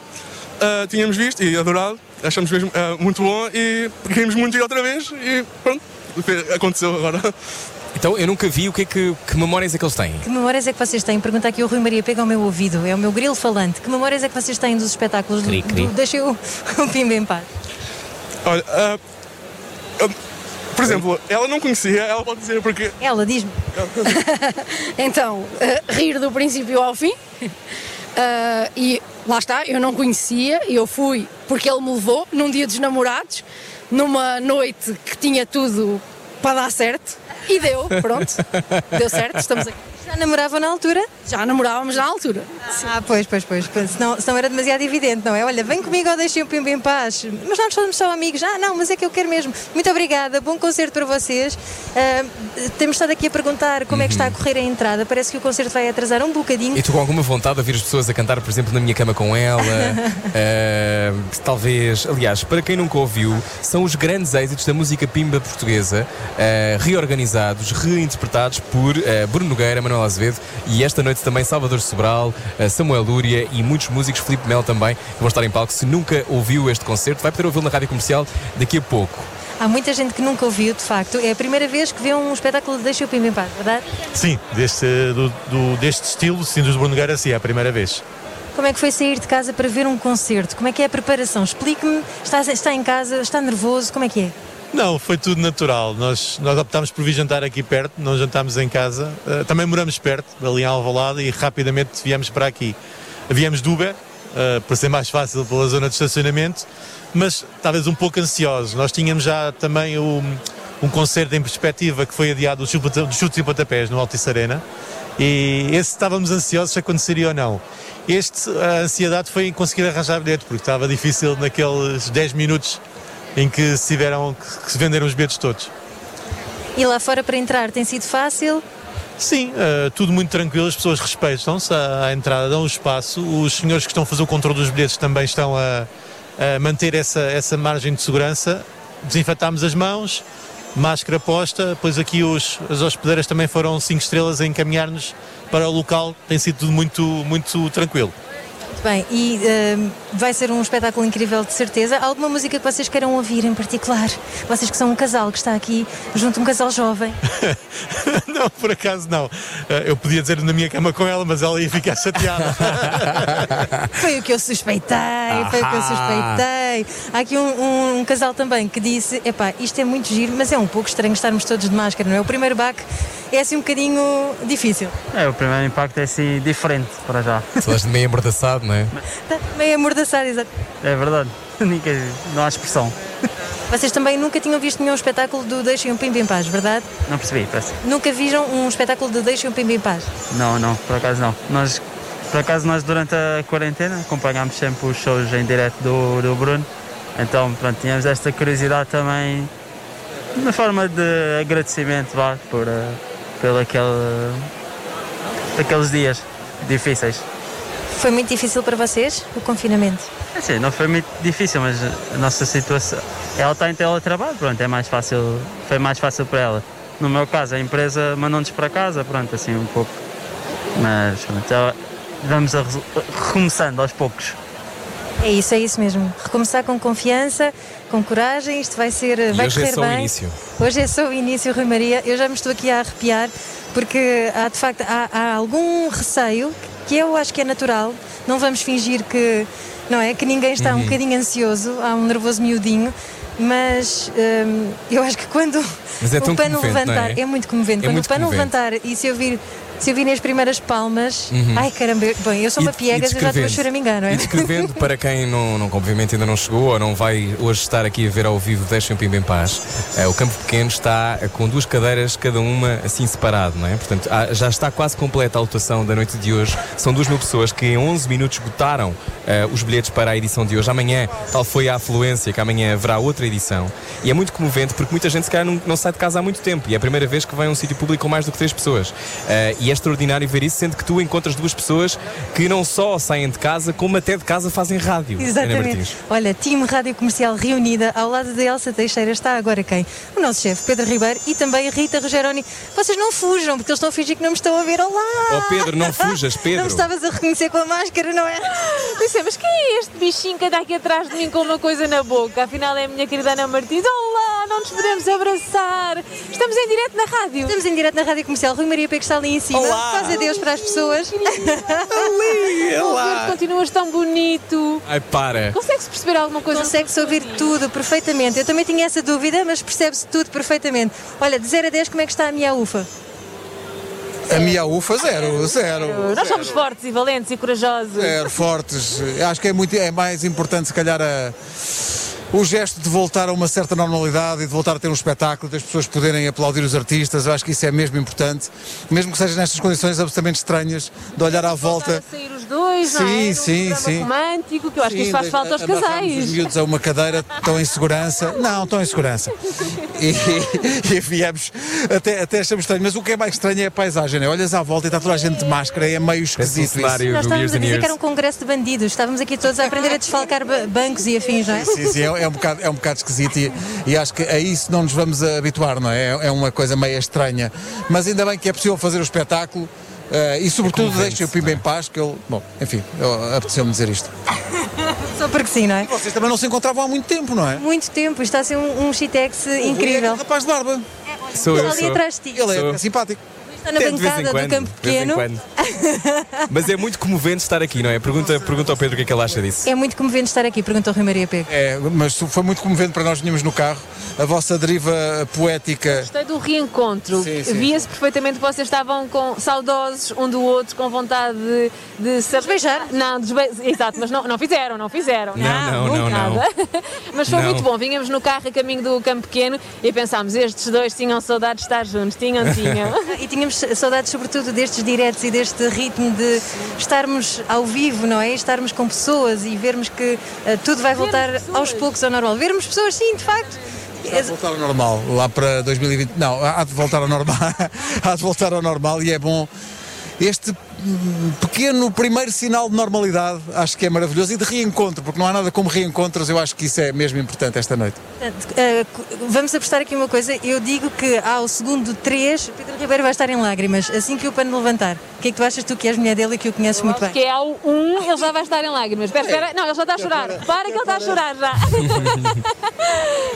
eh, tínhamos visto e adorado, achamos mesmo eh, muito bom e queríamos muito ir outra vez e pronto, aconteceu agora. Então, eu nunca vi o que é que, que memórias é que eles têm. Que memórias é que vocês têm? Pergunta aqui o Rui Maria, pega ao meu ouvido, é o meu grilo falante. Que memórias é que vocês têm dos espetáculos do, Cri, cri. do Deixa o, o Pimba em Paz? Olha, ah, ah, por exemplo, ela não conhecia, ela pode dizer porque. Ela diz-me. Então, eh, rir do princípio ao fim. E lá está, eu não conhecia, eu fui porque ele me levou num dia dos namorados, numa noite que tinha tudo para dar certo. E deu, pronto. Deu certo, estamos aqui. Já namoravam na altura? Já namorávamos na altura. Ah, pois, pois, pois. pois. Senão, senão era demasiado evidente, não é? Olha, vem comigo ou deixem o Pimba em paz. Mas nós somos só amigos. Ah, não, mas é que eu quero mesmo. Muito obrigada, bom concerto para vocês. Ah, temos estado aqui a perguntar como é que está a correr a entrada. Parece que o concerto vai atrasar um bocadinho. E tu com alguma vontade de ouvir as pessoas a cantar, por exemplo, na minha cama com ela? Ah, talvez, aliás, para quem nunca ouviu, são os grandes êxitos da música pimba portuguesa, ah, reorganizados, reinterpretados por ah, Bruno Nogueira, Manuel Azevedo e esta noite também Salvador Sobral, ah, Samuel Lúria e muitos músicos, Filipe Mel também, que vão estar em palco. Se nunca ouviu este concerto, vai poder ouvi-lo na rádio comercial daqui a pouco. Há muita gente que nunca ouviu, de facto. É a primeira vez que vê um espetáculo de Deixa o Pimba em paz, verdade? Sim, deste, do, do- deste estilo, sim, dos Bruno sim, é a primeira vez. Como é que foi sair de casa para ver um concerto? Como é que é a preparação? Explique-me. Está, está em casa? Está nervoso? Como é que é? Não, foi tudo natural. Nós, nós optámos por vir jantar aqui perto, não jantámos em casa. Uh, também moramos perto, ali em Alvalade, e rapidamente viemos para aqui. Viemos de Uber, uh, para ser mais fácil pela zona de estacionamento, mas talvez um pouco ansiosos. Nós tínhamos já também o- um concerto em perspectiva que foi adiado dos chutes e pontapés no Altice Arena, e esse estávamos ansiosos se aconteceria ou não. Este, a ansiedade foi em conseguir arranjar bilhete, porque estava difícil naqueles 10 minutos em que se, tiveram, que se venderam os bilhetes todos. E lá fora para entrar tem sido fácil? Sim, eh, tudo muito tranquilo, as pessoas respeitam-se à, à entrada, dão o espaço, os senhores que estão a fazer o controle dos bilhetes também estão a, a manter essa, essa margem de segurança. Desinfetámos as mãos, máscara posta, depois aqui os, as hospedeiras também foram cinco estrelas a encaminhar-nos para o local, tem sido tudo muito, muito tranquilo. Bem, e ehm, vai ser um espetáculo incrível de certeza. Há alguma música que vocês queiram ouvir em particular? Vocês que são um casal que está aqui junto, um casal jovem. não, por acaso não. Eh, Eu podia dizer na minha cama com ela, mas ela ia ficar chateada. Foi o que eu suspeitei, foi o que eu suspeitei. Há aqui um, um- um casal também que disse: epá, isto é muito giro, mas é um pouco estranho estarmos todos de máscara, não é? O primeiro baque é assim um bocadinho difícil. É, o primeiro impacto é assim diferente para já. Todas de meio amordaçado, não é? Está meio amordaçado, exato. É verdade. Não há expressão. Vocês também nunca tinham visto nenhum espetáculo do Deixem um Pimba em Paz, verdade? Não percebi, peço. Nunca viram um espetáculo do Deixem um Pimba em Paz? Não, não, por acaso não. Nós, por acaso nós durante a quarentena acompanhámos sempre os shows em direto do, do Bruno. Então, pronto, tínhamos esta curiosidade também, na forma de agradecimento, vá, por, eh, pelo aquele, aqueles dias difíceis. Foi muito difícil para vocês o confinamento? É Assim, não foi muito difícil, mas a nossa situação. Ela está em teletrabalho, pronto, é mais fácil, foi mais fácil para ela. No meu caso, a empresa mandou-nos para casa, pronto, assim um pouco. Mas pronto, já vamos a, re- recomeçando aos poucos. É isso, é isso mesmo. Recomeçar com confiança, com coragem, isto vai ser, vai hoje é correr só o bem. início. Hoje é só o início, Rui Maria. Eu já me estou aqui a arrepiar, porque há de facto há, há algum receio que eu acho que é natural. Não vamos fingir que não é que ninguém está um Uhum. bocadinho ansioso, há um nervoso miudinho. Mas hum, eu acho que quando é o pano comovente, levantar, não é? muito comovente, É quando muito o pano levantar e se ouvir Se eu vi nas primeiras palmas, Uhum. ai caramba, bem, eu sou E- uma piegas, e eu já estou a choramingar, não é? E descrevendo para quem não, não, obviamente ainda não chegou ou não vai hoje estar aqui a ver ao vivo Deixem o Pimba em Paz, eh, o campo pequeno está eh, com duas cadeiras, cada uma assim separado, não é? Portanto, há- já está quase completa a lotação da noite de hoje. São duas mil pessoas que em 11 minutos esgotaram eh, os bilhetes para a edição de hoje. Amanhã, tal foi a afluência, que amanhã haverá outra edição. E é muito comovente porque muita gente se calhar não, não sai de casa há muito tempo e é a primeira vez que vai a um sítio público com mais do que três pessoas. Eh, e é extraordinário ver isso, sendo que tu encontras duas pessoas que não só saem de casa, como até de casa fazem rádio. Exatamente. Olha, time Rádio Comercial reunida ao lado de Elsa Teixeira está agora quem? O nosso chefe Pedro Ribeiro e também a Rita Rogeroni. Vocês não fujam, porque eles estão a fingir que não me estão a ver. Olá! Oh Pedro, não fujas, Não Pedro. me estavas a reconhecer com a máscara, não é? Disse, mas quem é este bichinho que anda aqui atrás de mim com uma coisa na boca? Afinal é a minha querida Ana Martins. Olá, não nos podemos abraçar. Estamos em direto na rádio. Estamos em direto na Rádio Comercial. Rui Maria Pego está ali em cima. Olá. Faz adeus para as pessoas. Ali, olá. Continuas tão bonito. Ai, para. Consegue-se perceber alguma coisa? Consegue-se ouvir tudo perfeitamente. Eu também tinha essa dúvida, mas percebe-se tudo perfeitamente. Olha, de 0 a 10, como é que está a minha ufa? A minha ufa, zero, zero. Nós somos fortes e valentes e corajosos. Zero, fortes. Acho que é, muito, é mais importante, se calhar, a- o gesto de voltar a uma certa normalidade e de voltar a ter um espetáculo, das pessoas poderem aplaudir os artistas. Eu acho que isso é mesmo importante, mesmo que seja nestas condições absolutamente estranhas, de olhar à volta. Sair os dois, não é? Sim, Num sim, sim. romântico, que eu acho que Sim, isso faz falta aos casais. Os miúdos a uma cadeira, estão em segurança. Não, estão em segurança. E, e viemos, até, até achamos estranho. Mas o que é mais estranho é a paisagem, né? Olhas à volta e está toda a gente de máscara, é meio esquisito. isso. Nós estávamos a dizer que era um congresso de bandidos. Estávamos aqui todos a aprender a desfalcar ba- bancos e afins, não é? Sim, sim, é, é um bocado, é um bocado esquisito e, e acho que a isso não nos vamos habituar, não é? É, é uma coisa meio estranha. Mas ainda bem que é possível fazer o espetáculo eh, e, sobretudo, deixem o Pimba em paz, que ele. Bom, enfim, eu- apeteceu-me dizer isto. Só porque sim, não é? Vocês também não se encontravam há muito tempo, não é? Muito tempo. Isto está a ser um, um shitex incrível. É rapaz de barba. Sou eu, ali sou. atrás de ti. Ele é, Sou. simpático. Está na É, de vez em bancada quando, do campo pequeno. Mas é muito comovente estar aqui, não é? Pergunta, pergunta ao Pedro o que é que ele acha disso. É muito comovente estar aqui, perguntou o Rui Maria Pego. É, mas foi muito comovente para nós vinhamos no carro. A vossa deriva poética. Gostei do reencontro. Via-se perfeitamente que vocês estavam com, saudosos um do outro, com vontade de, de se beijar. Não, desbe... exato, mas não, não fizeram, não fizeram. Não, não, nunca não, não. nada. mas foi Não. muito bom. Vínhamos no carro a caminho do Campo Pequeno e pensámos, estes dois tinham saudades de estar juntos. Tinham, tinham. E tínhamos saudades, sobretudo, destes diretos e deste ritmo de estarmos ao vivo, não é? Estarmos com pessoas e vermos que eh, tudo vai voltar aos poucos ao normal. Vermos pessoas, sim, de facto. Há de voltar ao normal, lá para 2020. Não, há de voltar ao normal. há de voltar ao normal e é bom. Este pequeno primeiro sinal de normalidade acho que é maravilhoso e de reencontro, porque não há nada como reencontros, eu acho que isso é mesmo importante esta noite. Portanto, eh, vamos apostar aqui uma coisa. Eu digo que ao segundo 3, Pedro Ribeiro vai estar em lágrimas assim que o pano levantar. O que é que tu achas, tu que és mulher dele e que o conheces muito bem? que é ao um, ele já vai estar em lágrimas. Espera, espera. Não, ele já está a chorar. Para que ele está a chorar já.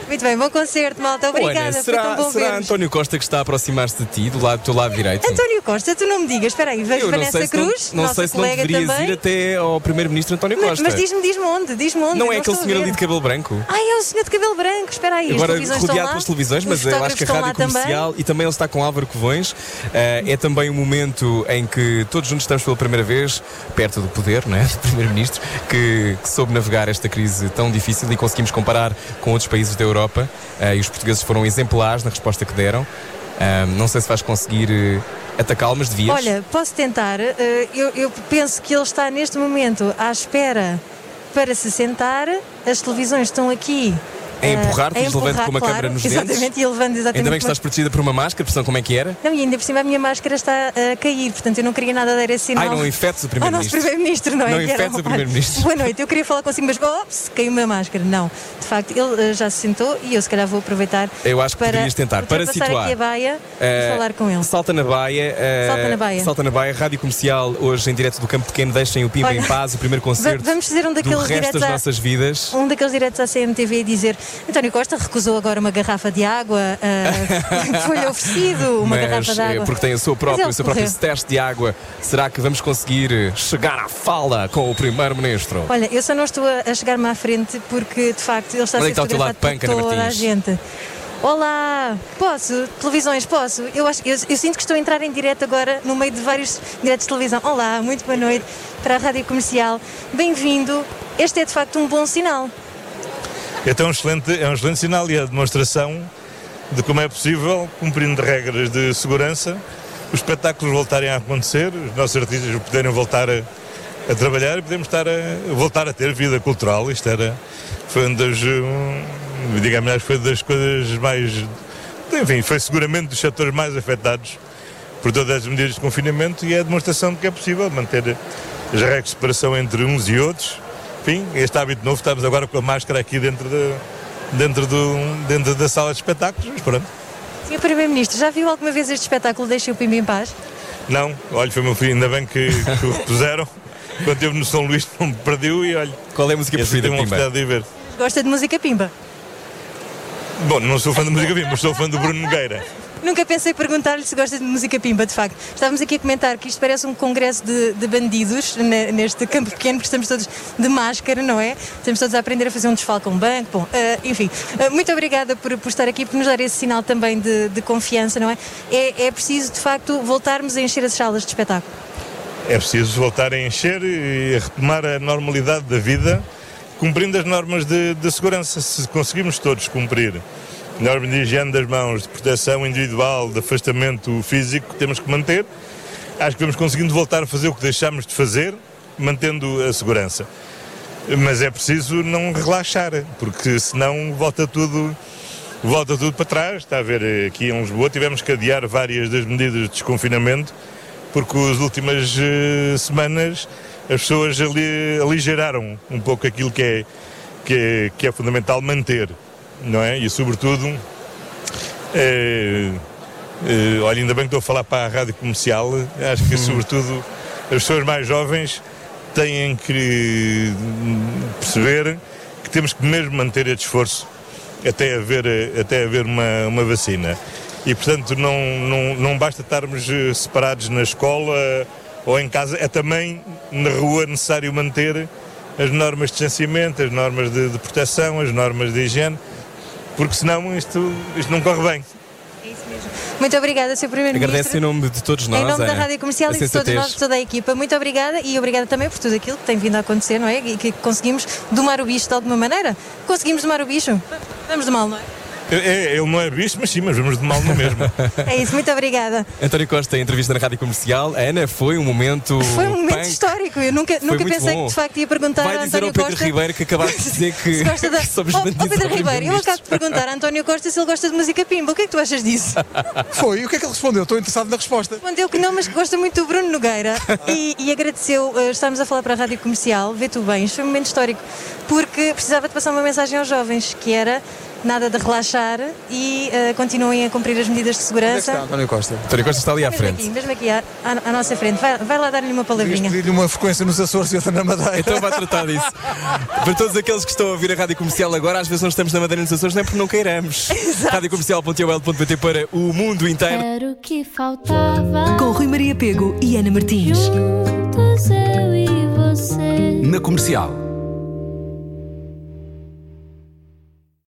Muito bem, bom concerto, malta. Obrigada, Ana, será, tão bom será António Costa que está a aproximar-se de ti, do lado do teu lado direito? António Costa, tu não me digas, espera aí, vejo Eu sei se não, Cruz, não sei se não deverias também. ir até ao primeiro-ministro António Mas, Costa. mas diz-me, diz-me onde, diz-me onde. não é aquele senhor ali de cabelo branco? Ai, é o senhor de cabelo branco, espera aí, Agora rodeado pelas televisões, mas eu acho que a rádio lá também. comercial e também ele está com Álvaro Covões. eh, é também um momento em que todos juntos estamos pela primeira vez perto do poder, não é? Do primeiro-ministro, que, que soube navegar esta crise tão difícil e conseguimos comparar com outros países da Europa. eh, e os portugueses foram exemplares na resposta que deram. Ah, não sei se vais conseguir eh, atacá-lo, mas devias. Olha, posso tentar. eh, eu, eu penso que ele está neste momento à espera para se sentar. As televisões estão aqui. A eh, empurrar-te, a levando empurrar, com uma claro, câmara nos Exatamente, dentes. e ele levando exatamente. Ainda bem que uma- estás protegida por uma máscara, porque senão como é que era? Não, e ainda por cima a minha máscara está a cair, portanto eu não queria nada dar esse sinal. Ai, não infetes o Ao nosso primeiro-ministro. primeiro-ministro, não é? Não infetes o primeiro-ministro. Boa noite, eu queria falar consigo, mas ops, caiu-me a máscara. Não, de facto, ele eh, já se sentou e eu se calhar vou aproveitar Eu acho que para poderias tentar. Para situar. aqui a baia e falar com ele. Salta na Baia. eh, Salta na Baia. Salta na Baia, Rádio Comercial, hoje em direto do Campo Pequeno. Deixem o Pimba Olha, em paz, o primeiro concerto vamos fazer um daqueles diretos das nossas vidas. Um daqueles diretos à CMTV e dizer António Costa recusou agora uma garrafa de água, ah, foi-lhe oferecido uma Mas garrafa de eh, água. porque tem o seu próprio, Mas o seu próprio teste de água, será que vamos conseguir chegar à fala com o primeiro-ministro? Olha, eu só não estou a, a chegar-me à frente porque de facto ele está a Onde é ser que está fotografado por toda a Martins? gente. Olá, posso? Televisões, posso? Eu, acho, eu, eu sinto que estou a entrar em direto agora no meio de vários diretos de televisão. Olá, muito boa noite para a Rádio Comercial. Bem-vindo. Este é de facto um bom sinal. Então, é um excelente, é um excelente sinal e a demonstração de como é possível, cumprindo regras de segurança, os espetáculos voltarem a acontecer, os nossos artistas poderem voltar a, a trabalhar e podemos estar a, voltar a ter vida cultural. Isto era, foi uma das, digamos, foi das coisas mais, enfim, foi seguramente dos setores mais afetados por todas as medidas de confinamento e é a demonstração de que é possível manter as regras de separação entre uns e outros. Enfim, este hábito novo, estamos agora com a máscara aqui dentro, de, dentro, do, dentro da sala de espetáculos, mas pronto. Sr. Primeiro-Ministro, já viu alguma vez este espetáculo Deixa o Pimba em Paz? Não, olha, foi meu filho, ainda bem que, que o repuseram. Quando esteve no São Luís não me perdeu e olha. Qual é a música preferida, uma Pimba? oportunidade de ver. Gosta de música Pimba? Bom, não sou fã de música Pimba, mas sou fã do Bruno Nogueira. Nunca pensei perguntar-lhe se gosta de música pimba, de facto. Estávamos aqui a comentar que isto parece um congresso de, de bandidos ne- neste campo pequeno, porque estamos todos de máscara, não é? Estamos todos a aprender a fazer um desfalque a um banco. Bom, eh, enfim, eh, muito obrigada por, por estar aqui, por nos dar esse sinal também de, de confiança, não é? é? É preciso, de facto, voltarmos a encher as salas de espetáculo. É preciso voltar a encher e a retomar a normalidade da vida, cumprindo as normas de, de segurança. Se conseguimos todos cumprir de higiene das mãos, de proteção individual, de afastamento físico, temos que manter. Acho que vamos conseguindo voltar a fazer o que deixámos de fazer, mantendo a segurança. Mas é preciso não relaxar, porque senão volta tudo, volta tudo para trás. Está a ver, aqui em Lisboa tivemos que adiar várias das medidas de desconfinamento, porque as últimas eh, semanas as pessoas ali, aligeraram um pouco aquilo que é, que é, que é fundamental manter, não é? E sobretudo, eh, eh, olha, ainda bem que estou a falar para a rádio comercial, acho que sobretudo as pessoas mais jovens têm que hum, perceber que temos que mesmo manter este esforço até haver, até haver uma, uma vacina. E, portanto, não, não, não basta estarmos eh, separados na escola ou em casa, é também na rua necessário manter as normas de distanciamento, as normas de, de proteção, as normas de higiene, porque senão isto, isto não corre bem. Muito obrigada, Sr. Primeiro-Ministro. Agradeço em nome de todos nós. Em nome da a- Rádio Comercial e de todos nós, de toda a equipa, muito obrigada e obrigada também por tudo aquilo que tem vindo a acontecer, não é? E que conseguimos domar o bicho de alguma maneira. Conseguimos domar o bicho? Vamos do mal, não é? É, ele não é bicho, mas sim, mas vamos de mal no mesmo. É isso, muito obrigada. António Costa, entrevista na Rádio Comercial. A Ana, foi um momento. Foi um momento punk. histórico. Eu nunca, Foi nunca pensei bom. que de facto ia perguntar Vai a dizer António ao Pedro Costa. Ribeiro que acabaste de dizer que, gosta da... que somos oh, oh, Pedro Ribeiro, eu acabo de perguntar a António Costa se ele gosta de música pimba. O que é que tu achas disso? Foi, e o que é que ele respondeu? Estou interessado na resposta. Respondeu que não, mas que gosta muito do Bruno Nogueira e, e agradeceu. eh, estávamos a falar para a Rádio Comercial, vê tu bem, isto foi um momento histórico, porque precisava de passar uma mensagem aos jovens, que era nada de relaxar e eh, continuem a cumprir as medidas de segurança. António Costa. António Costa está ali à Mesmo frente. aqui, mesmo aqui à, à- à nossa frente. Vai, vai lá dar-lhe uma palavrinha. Pedir-lhe uma frequência nos Açores e outra na Madeira. Então vai tratar disso. Para todos aqueles que estão a ouvir a Rádio Comercial agora, às vezes não estamos na Madeira nos Açores, não é porque não queiramos. Radiocomercial.ol.pt para o mundo inteiro. Era o que faltava. Com Rui Maria Pego e Ana Martins. Juntos eu e você. Na comercial.